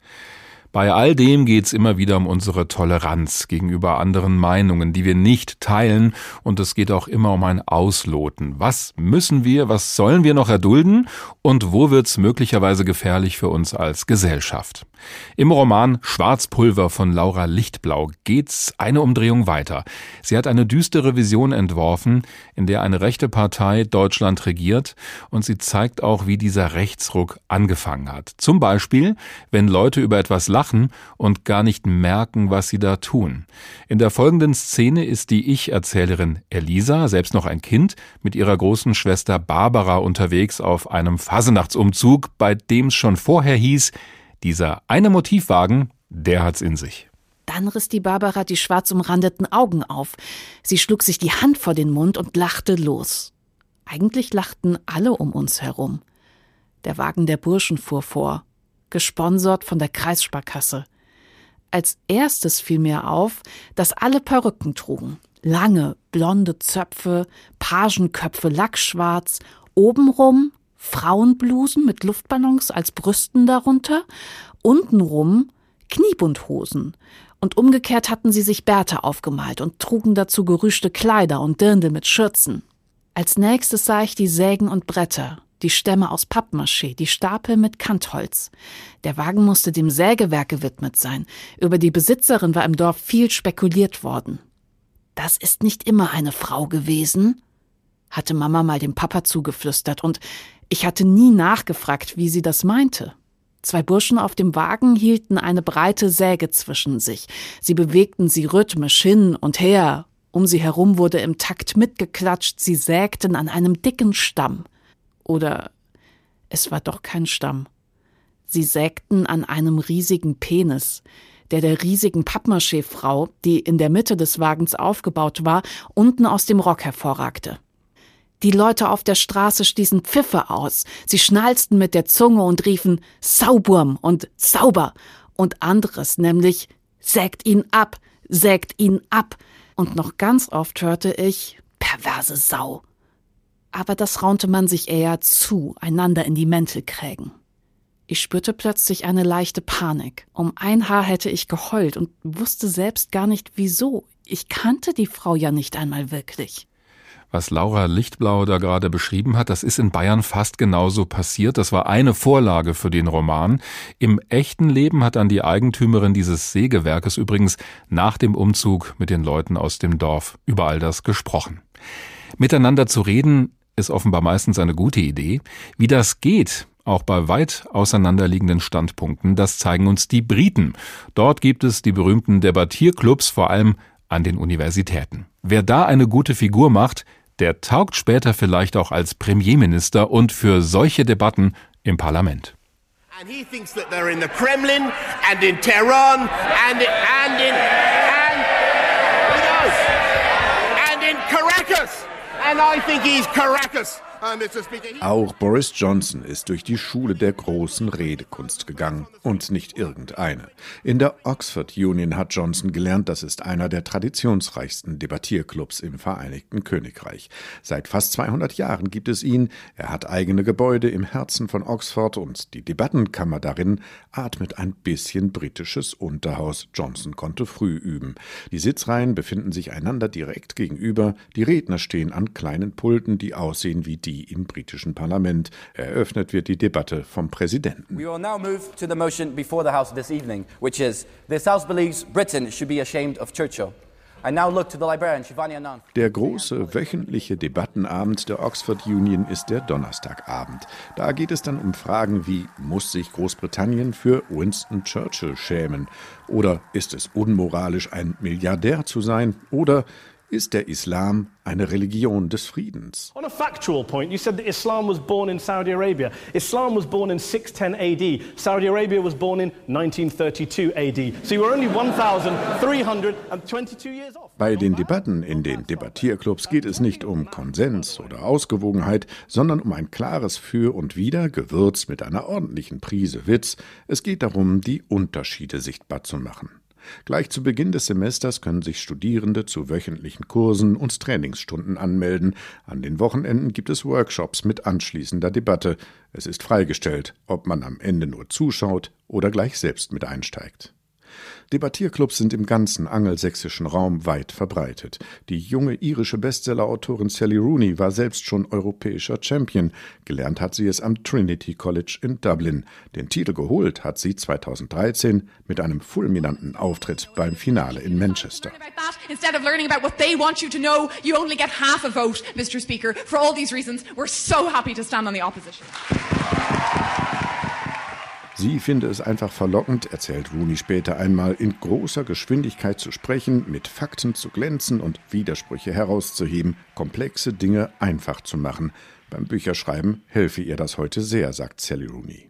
Bei all dem geht's immer wieder um unsere Toleranz gegenüber anderen Meinungen, die wir nicht teilen, und es geht auch immer um ein Ausloten. Was müssen wir, was sollen wir noch erdulden und wo wird's möglicherweise gefährlich für uns als Gesellschaft? Im Roman Schwarzpulver von Laura Lichtblau geht's eine Umdrehung weiter. Sie hat eine düstere Vision entworfen, in der eine rechte Partei Deutschland regiert und sie zeigt auch, wie dieser Rechtsruck angefangen hat. Zum Beispiel, wenn Leute über etwas lachen und gar nicht merken, was sie da tun. In der folgenden Szene ist die Ich-Erzählerin Elisa, selbst noch ein Kind, mit ihrer großen Schwester Barbara unterwegs auf einem Fasenachtsumzug, bei dem es schon vorher hieß, dieser eine Motivwagen, der hat's in sich. Dann riss die Barbara die schwarz umrandeten Augen auf. Sie schlug sich die Hand vor den Mund und lachte los. Eigentlich lachten alle um uns herum. Der Wagen der Burschen fuhr vor, gesponsert von der Kreissparkasse. Als erstes fiel mir auf, dass alle Perücken trugen. Lange, blonde Zöpfe, Pagenköpfe lackschwarz, obenrum Frauenblusen mit Luftballons als Brüsten darunter, untenrum Kniebundhosen. Und umgekehrt hatten sie sich Bärte aufgemalt und trugen dazu gerüschte Kleider und Dirndl mit Schürzen. Als nächstes sah ich die Sägen und Bretter, die Stämme aus Pappmaché, die Stapel mit Kantholz. Der Wagen musste dem Sägewerk gewidmet sein. Über die Besitzerin war im Dorf viel spekuliert worden. Das ist nicht immer eine Frau gewesen, hatte Mama mal dem Papa zugeflüstert, und ich hatte nie nachgefragt, wie sie das meinte. Zwei Burschen auf dem Wagen hielten eine breite Säge zwischen sich. Sie bewegten sie rhythmisch hin und her. Um sie herum wurde im Takt mitgeklatscht. Sie sägten an einem dicken Stamm. Oder es war doch kein Stamm. Sie sägten an einem riesigen Penis, der der riesigen Pappmaché-Frau, die in der Mitte des Wagens aufgebaut war, unten aus dem Rock hervorragte. Die Leute auf der Straße stießen Pfiffe aus. Sie schnalzten mit der Zunge und riefen Sauburm und Sauber und anderes, nämlich sägt ihn ab, sägt ihn ab. Und noch ganz oft hörte ich perverse Sau. Aber das raunte man sich eher zu, einander in die Mäntel krägen. Ich spürte plötzlich eine leichte Panik. Um ein Haar hätte ich geheult und wusste selbst gar nicht wieso. Ich kannte die Frau ja nicht einmal wirklich. Was Laura Lichtblau da gerade beschrieben hat, das ist in Bayern fast genauso passiert. Das war eine Vorlage für den Roman. Im echten Leben hat dann die Eigentümerin dieses Sägewerkes übrigens nach dem Umzug mit den Leuten aus dem Dorf über all das gesprochen. Miteinander zu reden ist offenbar meistens eine gute Idee. Wie das geht, auch bei weit auseinanderliegenden Standpunkten, das zeigen uns die Briten. Dort gibt es die berühmten Debattierclubs, vor allem an den Universitäten. Wer da eine gute Figur macht, der taugt später vielleicht auch als Premierminister und für solche Debatten im Parlament. And he thinks that they're in the Kremlin and in Tehran and in, and in and, in Caracas. And I think he's Caracas. Auch Boris Johnson ist durch die Schule der großen Redekunst gegangen und nicht irgendeine. In der Oxford Union hat Johnson gelernt, das ist einer der traditionsreichsten Debattierclubs im Vereinigten Königreich. Seit fast 200 Jahren gibt es ihn. Er hat eigene Gebäude im Herzen von Oxford und die Debattenkammer darin atmet ein bisschen britisches Unterhaus. Johnson konnte früh üben. Die Sitzreihen befinden sich einander direkt gegenüber. Die Redner stehen an kleinen Pulten, die aussehen wie die die im britischen Parlament. Eröffnet wird die Debatte vom Präsidenten. We will now move to the motion before the House this evening, which is this House believes Britain should be ashamed of Churchill. Der große wöchentliche Debattenabend der Oxford Union ist der Donnerstagabend. Da geht es dann um Fragen wie, muss sich Großbritannien für Winston Churchill schämen? Oder ist es unmoralisch, ein Milliardär zu sein? Oder ist der Islam eine Religion des Friedens. On a factual point, you said that Islam was born in Saudi Arabia. Islam was born in 610 AD. Saudi Arabia was born in 1932 AD. So you were only 1322 years off. Bei den Debatten in den Debattierclubs geht es nicht um Konsens oder Ausgewogenheit, sondern um ein klares Für und Wider, gewürzt mit einer ordentlichen Prise Witz. Es geht darum, die Unterschiede sichtbar zu machen. Gleich zu Beginn des Semesters können sich Studierende zu wöchentlichen Kursen und Trainingsstunden anmelden. An den Wochenenden gibt es Workshops mit anschließender Debatte. Es ist freigestellt, ob man am Ende nur zuschaut oder gleich selbst mit einsteigt. Debattierclubs sind im ganzen angelsächsischen Raum weit verbreitet. Die junge irische Bestsellerautorin Sally Rooney war selbst schon europäischer Champion. Gelernt hat sie es am Trinity College in Dublin. Den Titel geholt hat sie 2013 mit einem fulminanten Auftritt beim Finale in Manchester. Mr. Speaker. For all these reasons, we're so happy to stand on the opposition. Sie finde es einfach verlockend, erzählt Rooney später einmal, in großer Geschwindigkeit zu sprechen, mit Fakten zu glänzen und Widersprüche herauszuheben, komplexe Dinge einfach zu machen. Beim Bücherschreiben helfe ihr das heute sehr, sagt Sally Rooney.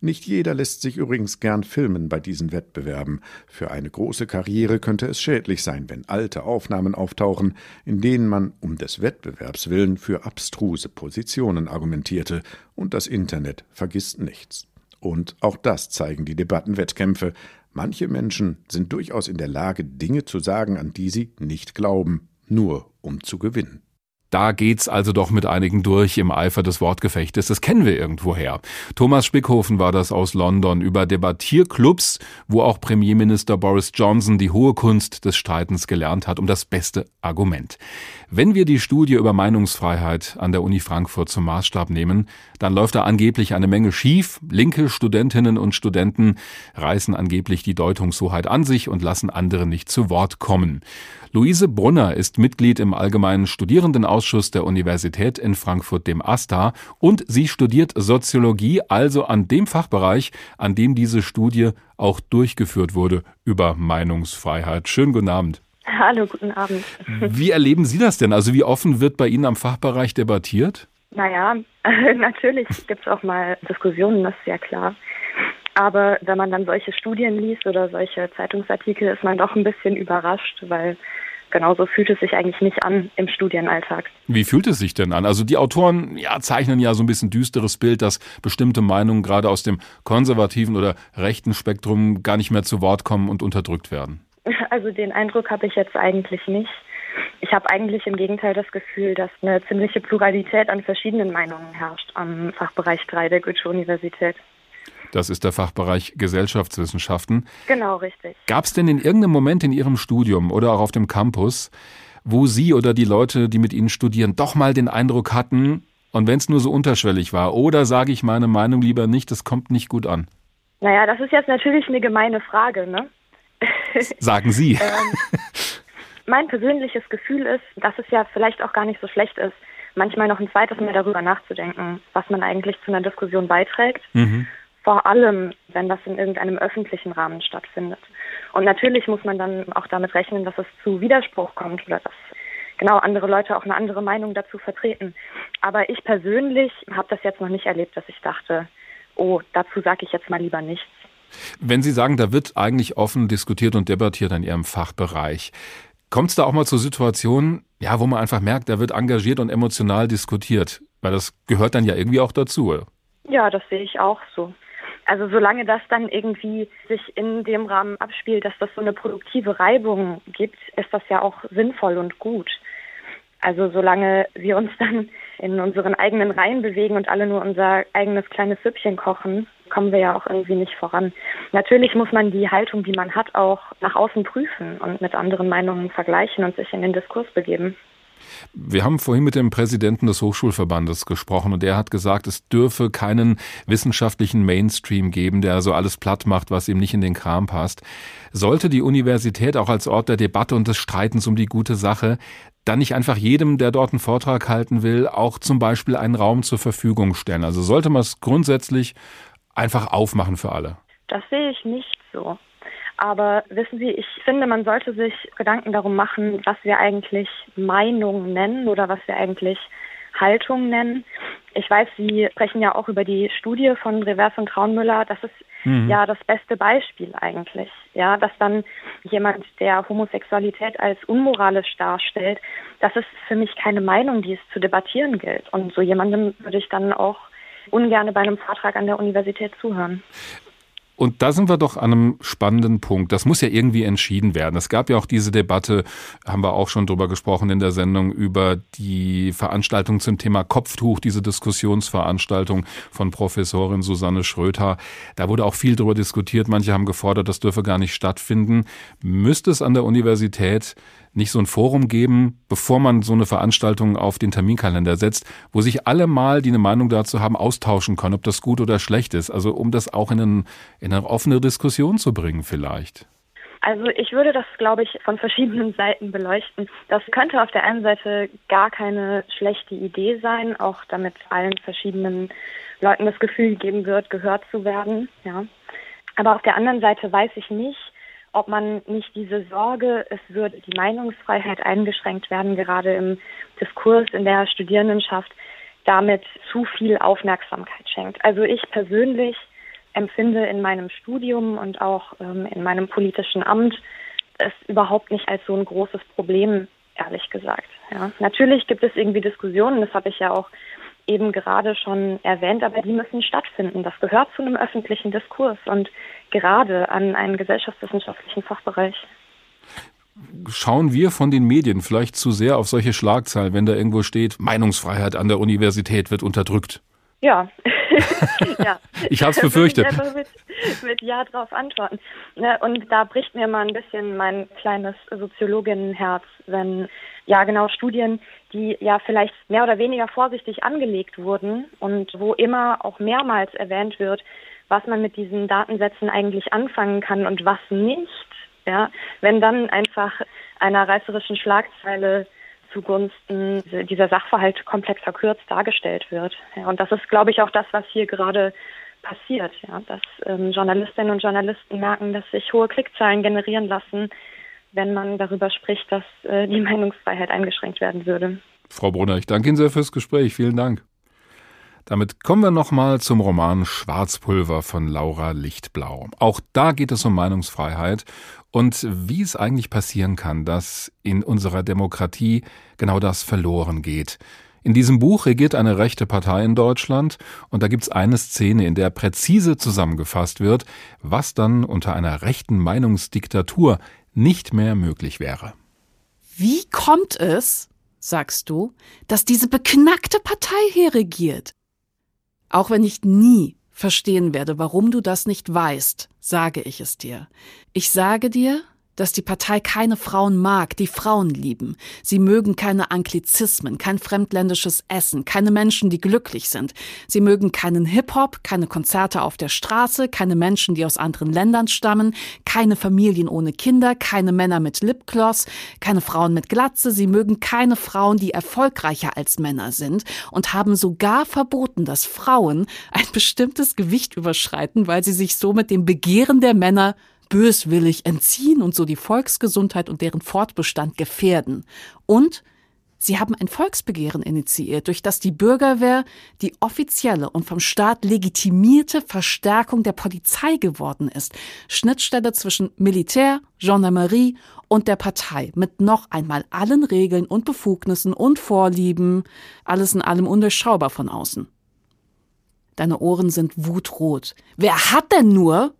Nicht jeder lässt sich übrigens gern filmen bei diesen Wettbewerben. Für eine große Karriere könnte es schädlich sein, wenn alte Aufnahmen auftauchen, in denen man um des Wettbewerbs willen für abstruse Positionen argumentierte, und das Internet vergisst nichts. Und auch das zeigen die Debattenwettkämpfe. Manche Menschen sind durchaus in der Lage, Dinge zu sagen, an die sie nicht glauben, nur um zu gewinnen. Da geht's also doch mit einigen durch im Eifer des Wortgefechtes. Das kennen wir irgendwoher. Thomas Spickhofen war das aus London über Debattierclubs, wo auch Premierminister Boris Johnson die hohe Kunst des Streitens gelernt hat, um das beste Argument. Wenn wir die Studie über Meinungsfreiheit an der Uni Frankfurt zum Maßstab nehmen, dann läuft da angeblich eine Menge schief. Linke Studentinnen und Studenten reißen angeblich die Deutungshoheit an sich und lassen andere nicht zu Wort kommen. Luise Brunner ist Mitglied im Allgemeinen Studierendenausschuss der Universität in Frankfurt dem AStA und sie studiert Soziologie, also an dem Fachbereich, an dem diese Studie auch durchgeführt wurde über Meinungsfreiheit. Schönen guten Abend. Hallo, guten Abend. <laughs> Wie erleben Sie das denn? Also wie offen wird bei Ihnen am Fachbereich debattiert? Naja, <laughs> natürlich gibt es auch mal Diskussionen, das ist ja klar. Aber wenn man dann solche Studien liest oder solche Zeitungsartikel, ist man doch ein bisschen überrascht, weil genauso fühlt es sich eigentlich nicht an im Studienalltag. Wie fühlt es sich denn an? Also die Autoren ja, zeichnen ja so ein bisschen düsteres Bild, dass bestimmte Meinungen gerade aus dem konservativen oder rechten Spektrum gar nicht mehr zu Wort kommen und unterdrückt werden. Also den Eindruck habe ich jetzt eigentlich nicht. Ich habe eigentlich im Gegenteil das Gefühl, dass eine ziemliche Pluralität an verschiedenen Meinungen herrscht am Fachbereich 3 der Goethe-Universität. Das ist der Fachbereich Gesellschaftswissenschaften. Genau, richtig. Gab es denn in irgendeinem Moment in Ihrem Studium oder auch auf dem Campus, wo Sie oder die Leute, die mit Ihnen studieren, doch mal den Eindruck hatten, und wenn es nur so unterschwellig war, oder sage ich meine Meinung lieber nicht, das kommt nicht gut an? Naja, das ist jetzt natürlich eine gemeine Frage, ne? Sagen Sie. <laughs> ähm, mein persönliches Gefühl ist, dass es ja vielleicht auch gar nicht so schlecht ist, manchmal noch ein zweites Mal darüber nachzudenken, was man eigentlich zu einer Diskussion beiträgt. Mhm vor allem, wenn das in irgendeinem öffentlichen Rahmen stattfindet. Und natürlich muss man dann auch damit rechnen, dass es zu Widerspruch kommt oder dass genau andere Leute auch eine andere Meinung dazu vertreten. Aber ich persönlich habe das jetzt noch nicht erlebt, dass ich dachte, oh, dazu sage ich jetzt mal lieber nichts. Wenn Sie sagen, da wird eigentlich offen diskutiert und debattiert in Ihrem Fachbereich, kommt es da auch mal zu Situationen, ja, wo man einfach merkt, da wird engagiert und emotional diskutiert? Weil das gehört dann ja irgendwie auch dazu. Ja, das sehe ich auch so. Also solange das dann irgendwie sich in dem Rahmen abspielt, dass das so eine produktive Reibung gibt, ist das ja auch sinnvoll und gut. Also solange wir uns dann in unseren eigenen Reihen bewegen und alle nur unser eigenes kleines Süppchen kochen, kommen wir ja auch irgendwie nicht voran. Natürlich muss man die Haltung, die man hat, auch nach außen prüfen und mit anderen Meinungen vergleichen und sich in den Diskurs begeben. Wir haben vorhin mit dem Präsidenten des Hochschulverbandes gesprochen und er hat gesagt, es dürfe keinen wissenschaftlichen Mainstream geben, der so alles platt macht, was ihm nicht in den Kram passt. Sollte die Universität auch als Ort der Debatte und des Streitens um die gute Sache dann nicht einfach jedem, der dort einen Vortrag halten will, auch zum Beispiel einen Raum zur Verfügung stellen? Also sollte man es grundsätzlich einfach aufmachen für alle? Das sehe ich nicht so. Aber wissen Sie, ich finde, man sollte sich Gedanken darum machen, was wir eigentlich Meinung nennen oder was wir eigentlich Haltung nennen. Ich weiß, Sie sprechen ja auch über die Studie von Revers und Traunmüller. Das ist mhm. ja das beste Beispiel eigentlich. Ja, dass dann jemand, der Homosexualität als unmoralisch darstellt, das ist für mich keine Meinung, die es zu debattieren gilt. Und so jemandem würde ich dann auch ungerne bei einem Vortrag an der Universität zuhören. Und da sind wir doch an einem spannenden Punkt. Das muss ja irgendwie entschieden werden. Es gab ja auch diese Debatte, haben wir auch schon drüber gesprochen in der Sendung, über die Veranstaltung zum Thema Kopftuch, diese Diskussionsveranstaltung von Professorin Susanne Schröter. Da wurde auch viel darüber diskutiert. Manche haben gefordert, das dürfe gar nicht stattfinden. Müsste es an der Universität nicht so ein Forum geben, bevor man so eine Veranstaltung auf den Terminkalender setzt, wo sich alle mal, die eine Meinung dazu haben, austauschen können, ob das gut oder schlecht ist. Also um das auch in, einen, in eine offene Diskussion zu bringen vielleicht. Also ich würde das, glaube ich, von verschiedenen <laughs> Seiten beleuchten. Das könnte auf der einen Seite gar keine schlechte Idee sein, auch damit allen verschiedenen Leuten das Gefühl gegeben wird, gehört zu werden. Ja. Aber auf der anderen Seite weiß ich nicht, ob man nicht diese Sorge, es würde die Meinungsfreiheit eingeschränkt werden, gerade im Diskurs in der Studierendenschaft, damit zu viel Aufmerksamkeit schenkt. Also ich persönlich empfinde in meinem Studium und auch ähm, in meinem politischen Amt es überhaupt nicht als so ein großes Problem, ehrlich gesagt. Ja. Natürlich gibt es irgendwie Diskussionen, das habe ich ja auch eben gerade schon erwähnt, aber die müssen stattfinden. Das gehört zu einem öffentlichen Diskurs und gerade an einen gesellschaftswissenschaftlichen Fachbereich. Schauen wir von den Medien vielleicht zu sehr auf solche Schlagzeilen, wenn da irgendwo steht, Meinungsfreiheit an der Universität wird unterdrückt? Ja. <laughs> ja. Ich habe es befürchtet. Ich mit, mit Ja drauf antworten. Ne, und da bricht mir mal ein bisschen mein kleines Soziologinnenherz, wenn ja genau Studien, die ja vielleicht mehr oder weniger vorsichtig angelegt wurden und wo immer auch mehrmals erwähnt wird, was man mit diesen Datensätzen eigentlich anfangen kann und was nicht, Ja, wenn dann einfach einer reißerischen Schlagzeile zugunsten dieser Sachverhalt komplett verkürzt dargestellt wird. Ja, und das ist, glaube ich, auch das, was hier gerade passiert, ja, dass ähm, Journalistinnen und Journalisten merken, dass sich hohe Klickzahlen generieren lassen, wenn man darüber spricht, dass äh, die <laughs> Meinungsfreiheit eingeschränkt werden würde. Frau Brunner, ich danke Ihnen sehr fürs Gespräch. Vielen Dank. Damit kommen wir nochmal zum Roman Schwarzpulver von Laura Lichtblau. Auch da geht es um Meinungsfreiheit und wie es eigentlich passieren kann, dass in unserer Demokratie genau das verloren geht. In diesem Buch regiert eine rechte Partei in Deutschland und da gibt es eine Szene, in der präzise zusammengefasst wird, was dann unter einer rechten Meinungsdiktatur nicht mehr möglich wäre. Wie kommt es, sagst du, dass diese beknackte Partei hier regiert? Auch wenn ich nie verstehen werde, warum du das nicht weißt, sage ich es dir. Ich sage dir, dass die Partei keine Frauen mag, die Frauen lieben. Sie mögen keine Anglizismen, kein fremdländisches Essen, keine Menschen, die glücklich sind. Sie mögen keinen Hip-Hop, keine Konzerte auf der Straße, keine Menschen, die aus anderen Ländern stammen, keine Familien ohne Kinder, keine Männer mit Lipgloss, keine Frauen mit Glatze. Sie mögen keine Frauen, die erfolgreicher als Männer sind und haben sogar verboten, dass Frauen ein bestimmtes Gewicht überschreiten, weil sie sich so mit dem Begehren der Männer böswillig entziehen und so die Volksgesundheit und deren Fortbestand gefährden. Und Sie haben ein Volksbegehren initiiert, durch das die Bürgerwehr die offizielle und vom Staat legitimierte Verstärkung der Polizei geworden ist. Schnittstelle zwischen Militär, Gendarmerie und der Partei mit noch einmal allen Regeln und Befugnissen und Vorlieben, alles in allem undurchschaubar von außen. Deine Ohren sind wutrot. Wer hat denn nur,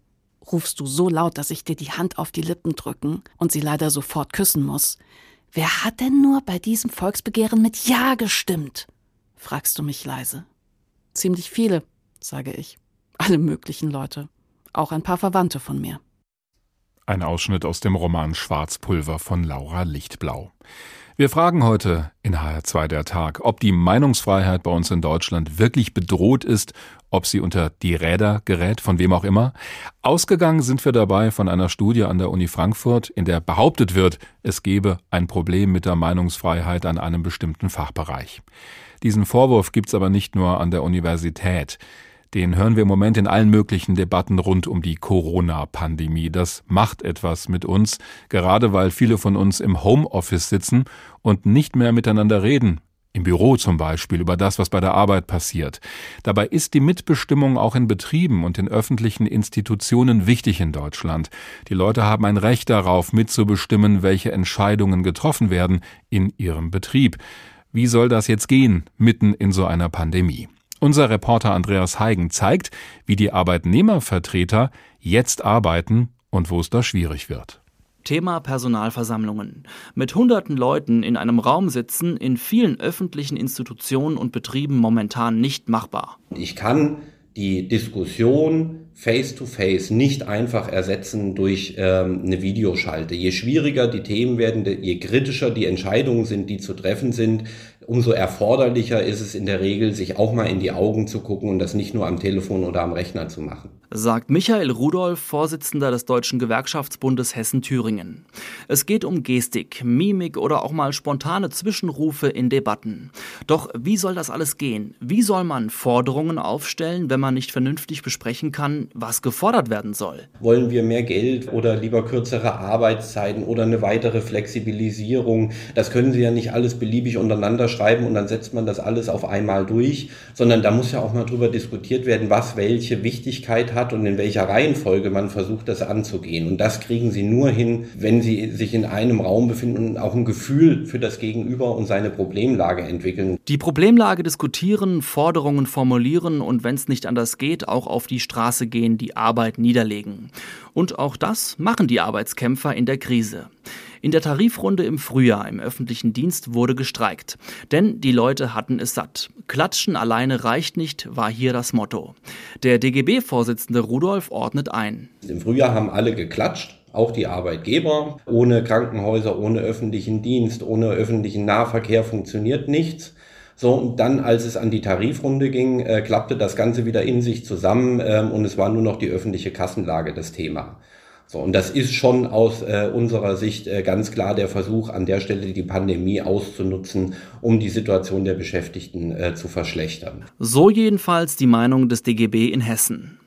rufst du so laut, dass ich dir die Hand auf die Lippen drücken und sie leider sofort küssen muss. Wer hat denn nur bei diesem Volksbegehren mit Ja gestimmt? fragst du mich leise. Ziemlich viele, sage ich. Alle möglichen Leute. Auch ein paar Verwandte von mir. Ein Ausschnitt aus dem Roman Schwarzpulver von Laura Lichtblau. Wir fragen heute in HR2 der Tag, ob die Meinungsfreiheit bei uns in Deutschland wirklich bedroht ist, ob sie unter die Räder gerät, von wem auch immer. Ausgegangen sind wir dabei von einer Studie an der Uni Frankfurt, in der behauptet wird, es gebe ein Problem mit der Meinungsfreiheit an einem bestimmten Fachbereich. Diesen Vorwurf gibt's aber nicht nur an der Universität. Den hören wir im Moment in allen möglichen Debatten rund um die Corona-Pandemie. Das macht etwas mit uns, gerade weil viele von uns im Homeoffice sitzen und nicht mehr miteinander reden. Im Büro zum Beispiel über das, was bei der Arbeit passiert. Dabei ist die Mitbestimmung auch in Betrieben und in öffentlichen Institutionen wichtig in Deutschland. Die Leute haben ein Recht darauf, mitzubestimmen, welche Entscheidungen getroffen werden in ihrem Betrieb. Wie soll das jetzt gehen, mitten in so einer Pandemie? Unser Reporter Andreas Heigen zeigt, wie die Arbeitnehmervertreter jetzt arbeiten und wo es da schwierig wird. Thema Personalversammlungen. Mit hunderten Leuten in einem Raum sitzen in vielen öffentlichen Institutionen und Betrieben momentan nicht machbar. Ich kann die Diskussion face-to-face -face nicht einfach ersetzen durch ähm, eine Videoschalte. Je schwieriger die Themen werden, je kritischer die Entscheidungen sind, die zu treffen sind, umso erforderlicher ist es in der Regel, sich auch mal in die Augen zu gucken und das nicht nur am Telefon oder am Rechner zu machen. Sagt Michael Rudolph, Vorsitzender des Deutschen Gewerkschaftsbundes Hessen-Thüringen. Es geht um Gestik, Mimik oder auch mal spontane Zwischenrufe in Debatten. Doch wie soll das alles gehen? Wie soll man Forderungen aufstellen, wenn man nicht vernünftig besprechen kann, was gefordert werden soll? Wollen wir mehr Geld oder lieber kürzere Arbeitszeiten oder eine weitere Flexibilisierung? Das können Sie ja nicht alles beliebig untereinander schreiben und dann setzt man das alles auf einmal durch, sondern da muss ja auch mal drüber diskutiert werden, was welche Wichtigkeit hat und in welcher Reihenfolge man versucht, das anzugehen. Und das kriegen Sie nur hin, wenn Sie sich in einem Raum befinden und auch ein Gefühl für das Gegenüber und seine Problemlage entwickeln. Die Problemlage diskutieren, Forderungen formulieren und wenn es nicht anders geht, auch auf die Straße gehen, die Arbeit niederlegen. Und auch das machen die Arbeitskämpfer in der Krise. In der Tarifrunde im Frühjahr im öffentlichen Dienst wurde gestreikt. Denn die Leute hatten es satt. Klatschen alleine reicht nicht, war hier das Motto. Der DGB-Vorsitzende Rudolf ordnet ein. Im Frühjahr haben alle geklatscht auch die Arbeitgeber. Ohne Krankenhäuser, ohne öffentlichen Dienst, ohne öffentlichen Nahverkehr funktioniert nichts. So, und dann, als es an die Tarifrunde ging, äh, klappte das Ganze wieder in sich zusammen ähm, und es war nur noch die öffentliche Kassenlage das Thema. So, und das ist schon aus äh, unserer Sicht äh, ganz klar der Versuch, an der Stelle die Pandemie auszunutzen, um die Situation der Beschäftigten äh, zu verschlechtern. So jedenfalls die Meinung des DGB in Hessen.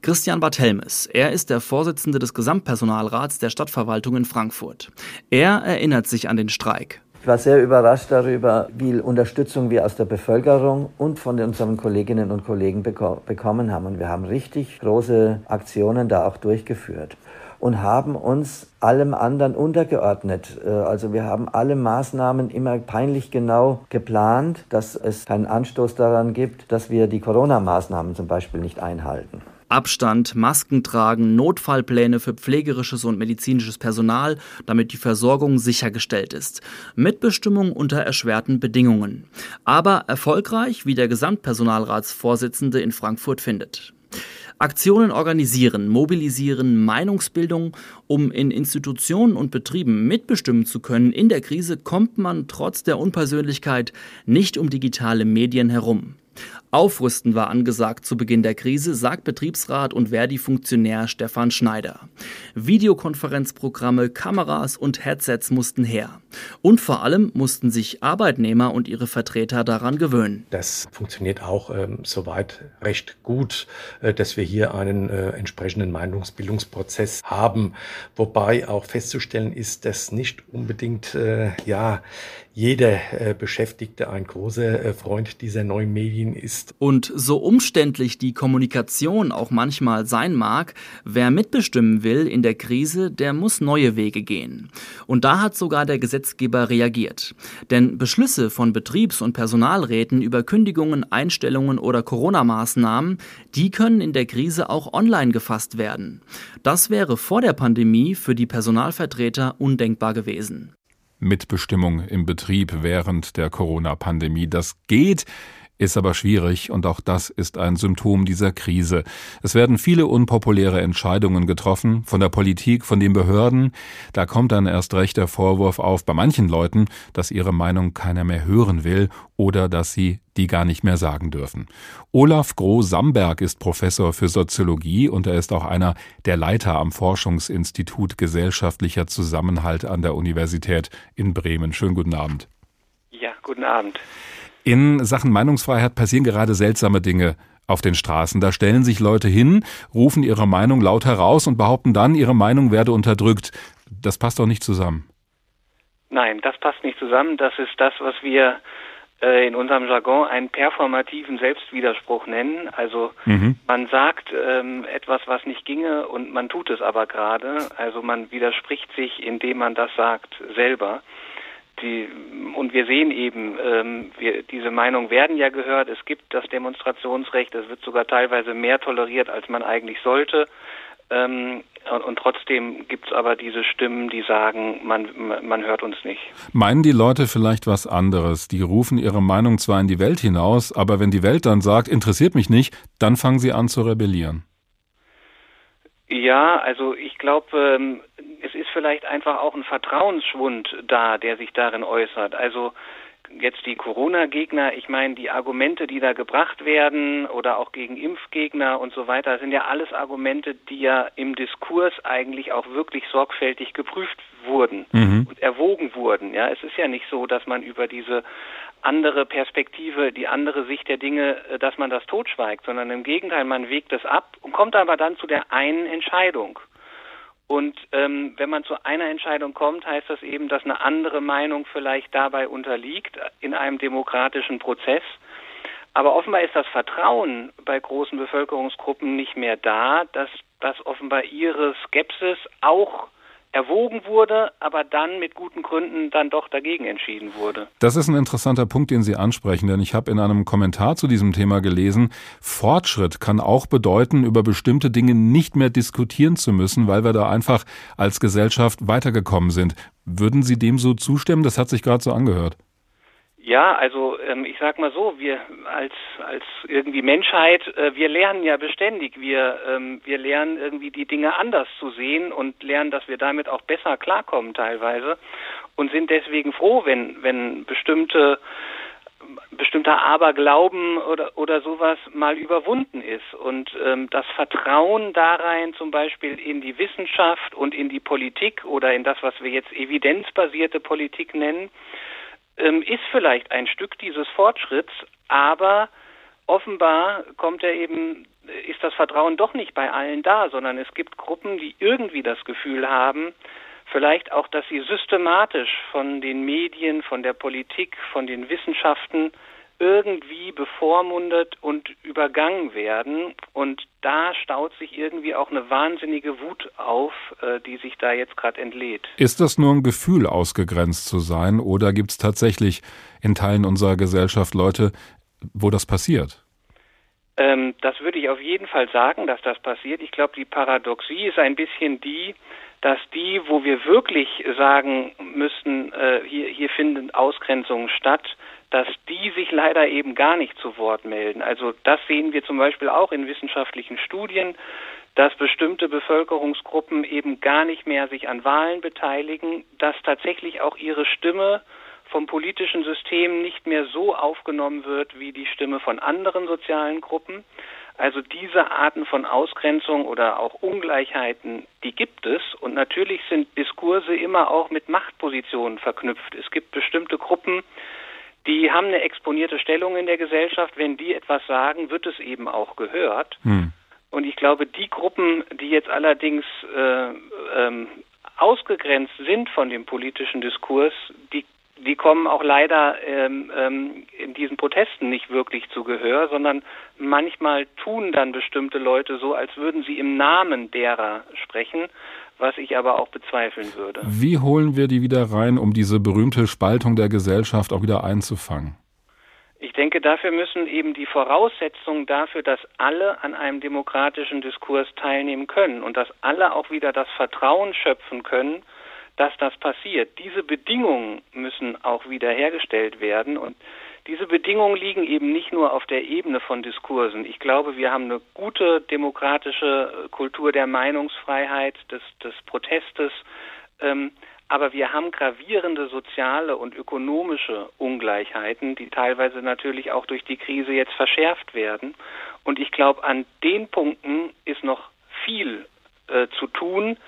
Christian Barthelmes, er ist der Vorsitzende des Gesamtpersonalrats der Stadtverwaltung in Frankfurt. Er erinnert sich an den Streik. Ich war sehr überrascht darüber, wie viel Unterstützung wir aus der Bevölkerung und von unseren Kolleginnen und Kollegen beko bekommen haben. Und wir haben richtig große Aktionen da auch durchgeführt und haben uns allem anderen untergeordnet. Äh, also wir haben alle Maßnahmen immer peinlich genau geplant, dass es keinen Anstoß daran gibt, dass wir die Corona-Maßnahmen zum Beispiel nicht einhalten. Abstand, Masken tragen, Notfallpläne für pflegerisches und medizinisches Personal, damit die Versorgung sichergestellt ist. Mitbestimmung unter erschwerten Bedingungen. Aber erfolgreich, wie der Gesamtpersonalratsvorsitzende in Frankfurt findet. Aktionen organisieren, mobilisieren, Meinungsbildung, um in Institutionen und Betrieben mitbestimmen zu können. In der Krise kommt man trotz der Unpersönlichkeit nicht um digitale Medien herum. Aufrüsten war angesagt zu Beginn der Krise, sagt Betriebsrat und Verdi-Funktionär Stefan Schneider. Videokonferenzprogramme, Kameras und Headsets mussten her. Und vor allem mussten sich Arbeitnehmer und ihre Vertreter daran gewöhnen. Das funktioniert auch ähm, soweit recht gut, äh, dass wir hier einen äh, entsprechenden Meinungsbildungsprozess haben. Wobei auch festzustellen ist, dass nicht unbedingt äh, ja jeder äh, Beschäftigte ein großer äh, Freund dieser neuen Medien ist. Und so umständlich die Kommunikation auch manchmal sein mag, wer mitbestimmen will in der Krise, der muss neue Wege gehen. Und da hat sogar der Gesetzgeber reagiert. Denn Beschlüsse von Betriebs- und Personalräten über Kündigungen, Einstellungen oder Corona-Maßnahmen, die können in der Krise auch online gefasst werden. Das wäre vor der Pandemie für die Personalvertreter undenkbar gewesen. Mitbestimmung im Betrieb während der Corona-Pandemie. Das geht, ist aber schwierig und auch das ist ein Symptom dieser Krise. Es werden viele unpopuläre Entscheidungen getroffen, von der Politik, von den Behörden. Da kommt dann erst recht der Vorwurf auf bei manchen Leuten, dass ihre Meinung keiner mehr hören will oder dass sie die gar nicht mehr sagen dürfen. Olaf Groh-Samberg ist Professor für Soziologie und er ist auch einer der Leiter am Forschungsinstitut Gesellschaftlicher Zusammenhalt an der Universität in Bremen. Schönen guten Abend. Ja, guten Abend. In Sachen Meinungsfreiheit passieren gerade seltsame Dinge auf den Straßen. Da stellen sich Leute hin, rufen ihre Meinung laut heraus und behaupten dann, ihre Meinung werde unterdrückt. Das passt doch nicht zusammen. Nein, das passt nicht zusammen. Das ist das, was wir äh, in unserem Jargon einen performativen Selbstwiderspruch nennen. Also mhm. man sagt ähm, etwas, was nicht ginge und man tut es aber gerade. Also man widerspricht sich, indem man das sagt, selber die, und wir sehen eben, ähm, wir, diese Meinungen werden ja gehört. Es gibt das Demonstrationsrecht. Es wird sogar teilweise mehr toleriert, als man eigentlich sollte. Ähm, und, und, trotzdem gibt es aber diese Stimmen, die sagen, man, man hört uns nicht. Meinen die Leute vielleicht was anderes? Die rufen ihre Meinung zwar in die Welt hinaus, aber wenn die Welt dann sagt, interessiert mich nicht, dann fangen sie an zu rebellieren. Ja, also ich glaube, ähm, es ist vielleicht einfach auch ein Vertrauensschwund da, der sich darin äußert. Also jetzt die Corona-Gegner, ich meine, die Argumente, die da gebracht werden oder auch gegen Impfgegner und so weiter, sind ja alles Argumente, die ja im Diskurs eigentlich auch wirklich sorgfältig geprüft wurden mhm. und erwogen wurden. Ja, es ist ja nicht so, dass man über diese andere Perspektive, die andere Sicht der Dinge, äh, dass man das totschweigt, sondern im Gegenteil, man wägt es ab und kommt aber dann zu der einen Entscheidung. Und ähm, wenn man zu einer Entscheidung kommt, heißt das eben, dass eine andere Meinung vielleicht dabei unterliegt in einem demokratischen Prozess. Aber offenbar ist das Vertrauen bei großen Bevölkerungsgruppen nicht mehr da, dass, dass offenbar ihre Skepsis auch erwogen wurde, aber dann mit guten Gründen dann doch dagegen entschieden wurde. Das ist ein interessanter Punkt, den Sie ansprechen, denn ich habe in einem Kommentar zu diesem Thema gelesen, Fortschritt kann auch bedeuten, über bestimmte Dinge nicht mehr diskutieren zu müssen, weil wir da einfach als Gesellschaft weitergekommen sind. Würden Sie dem so zustimmen? Das hat sich gerade so angehört. Ja, also ähm, ich sag mal so, wir als als irgendwie Menschheit, äh, wir lernen ja beständig. Wir ähm, wir lernen irgendwie die Dinge anders zu sehen und lernen, dass wir damit auch besser klarkommen teilweise und sind deswegen froh, wenn wenn bestimmte bestimmter Aberglauben oder, oder sowas mal überwunden ist. Und ähm, das Vertrauen darein zum Beispiel in die Wissenschaft und in die Politik oder in das, was wir jetzt evidenzbasierte Politik nennen, ähm, ist vielleicht ein Stück dieses Fortschritts, aber offenbar kommt er eben, ist das Vertrauen doch nicht bei allen da, sondern es gibt Gruppen, die irgendwie das Gefühl haben, vielleicht auch, dass sie systematisch von den Medien, von der Politik, von den Wissenschaften irgendwie bevormundet und übergangen werden. Und da staut sich irgendwie auch eine wahnsinnige Wut auf, äh, die sich da jetzt gerade entlädt. Ist das nur ein Gefühl, ausgegrenzt zu sein, oder gibt es tatsächlich in Teilen unserer Gesellschaft Leute, wo das passiert? Ähm, das würde ich auf jeden Fall sagen, dass das passiert. Ich glaube, die Paradoxie ist ein bisschen die, dass die, wo wir wirklich sagen müssten, äh, hier, hier finden Ausgrenzungen statt, dass die sich leider eben gar nicht zu Wort melden. Also das sehen wir zum Beispiel auch in wissenschaftlichen Studien, dass bestimmte Bevölkerungsgruppen eben gar nicht mehr sich an Wahlen beteiligen, dass tatsächlich auch ihre Stimme vom politischen System nicht mehr so aufgenommen wird wie die Stimme von anderen sozialen Gruppen. Also diese Arten von Ausgrenzung oder auch Ungleichheiten, die gibt es. Und natürlich sind Diskurse immer auch mit Machtpositionen verknüpft. Es gibt bestimmte Gruppen, die haben eine exponierte Stellung in der Gesellschaft. Wenn die etwas sagen, wird es eben auch gehört. Hm. Und ich glaube, die Gruppen, die jetzt allerdings äh, ähm, ausgegrenzt sind von dem politischen Diskurs, die die kommen auch leider ähm, ähm, in diesen Protesten nicht wirklich zu Gehör, sondern manchmal tun dann bestimmte Leute so, als würden sie im Namen derer sprechen, was ich aber auch bezweifeln würde. Wie holen wir die wieder rein, um diese berühmte Spaltung der Gesellschaft auch wieder einzufangen? Ich denke, dafür müssen eben die Voraussetzungen dafür, dass alle an einem demokratischen Diskurs teilnehmen können und dass alle auch wieder das Vertrauen schöpfen können, dass das passiert. Diese Bedingungen müssen auch wiederhergestellt werden und diese Bedingungen liegen eben nicht nur auf der Ebene von Diskursen. Ich glaube, wir haben eine gute demokratische Kultur der Meinungsfreiheit, des, des Protestes, ähm, aber wir haben gravierende soziale und ökonomische Ungleichheiten, die teilweise natürlich auch durch die Krise jetzt verschärft werden. Und ich glaube, an den Punkten ist noch viel äh, zu tun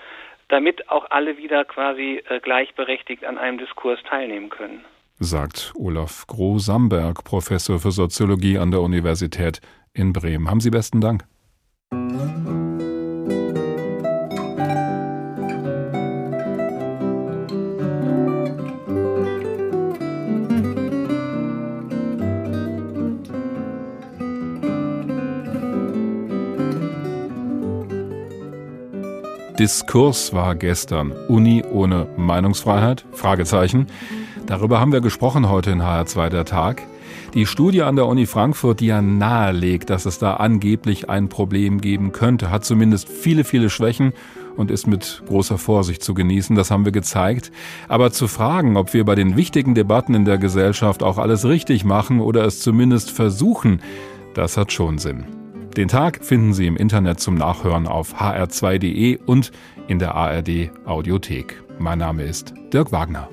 damit auch alle wieder quasi äh, gleichberechtigt an einem Diskurs teilnehmen können. Sagt Olaf Groh-Samberg, Professor für Soziologie an der Universität in Bremen. Haben Sie besten Dank. Diskurs war gestern. Uni ohne Meinungsfreiheit? Fragezeichen. Darüber haben wir gesprochen heute in HR2 der Tag. Die Studie an der Uni Frankfurt, die ja nahelegt, dass es da angeblich ein Problem geben könnte, hat zumindest viele, viele Schwächen und ist mit großer Vorsicht zu genießen. Das haben wir gezeigt. Aber zu fragen, ob wir bei den wichtigen Debatten in der Gesellschaft auch alles richtig machen oder es zumindest versuchen, das hat schon Sinn. Den Tag finden Sie im Internet zum Nachhören auf hr2.de und in der ARD Audiothek. Mein Name ist Dirk Wagner.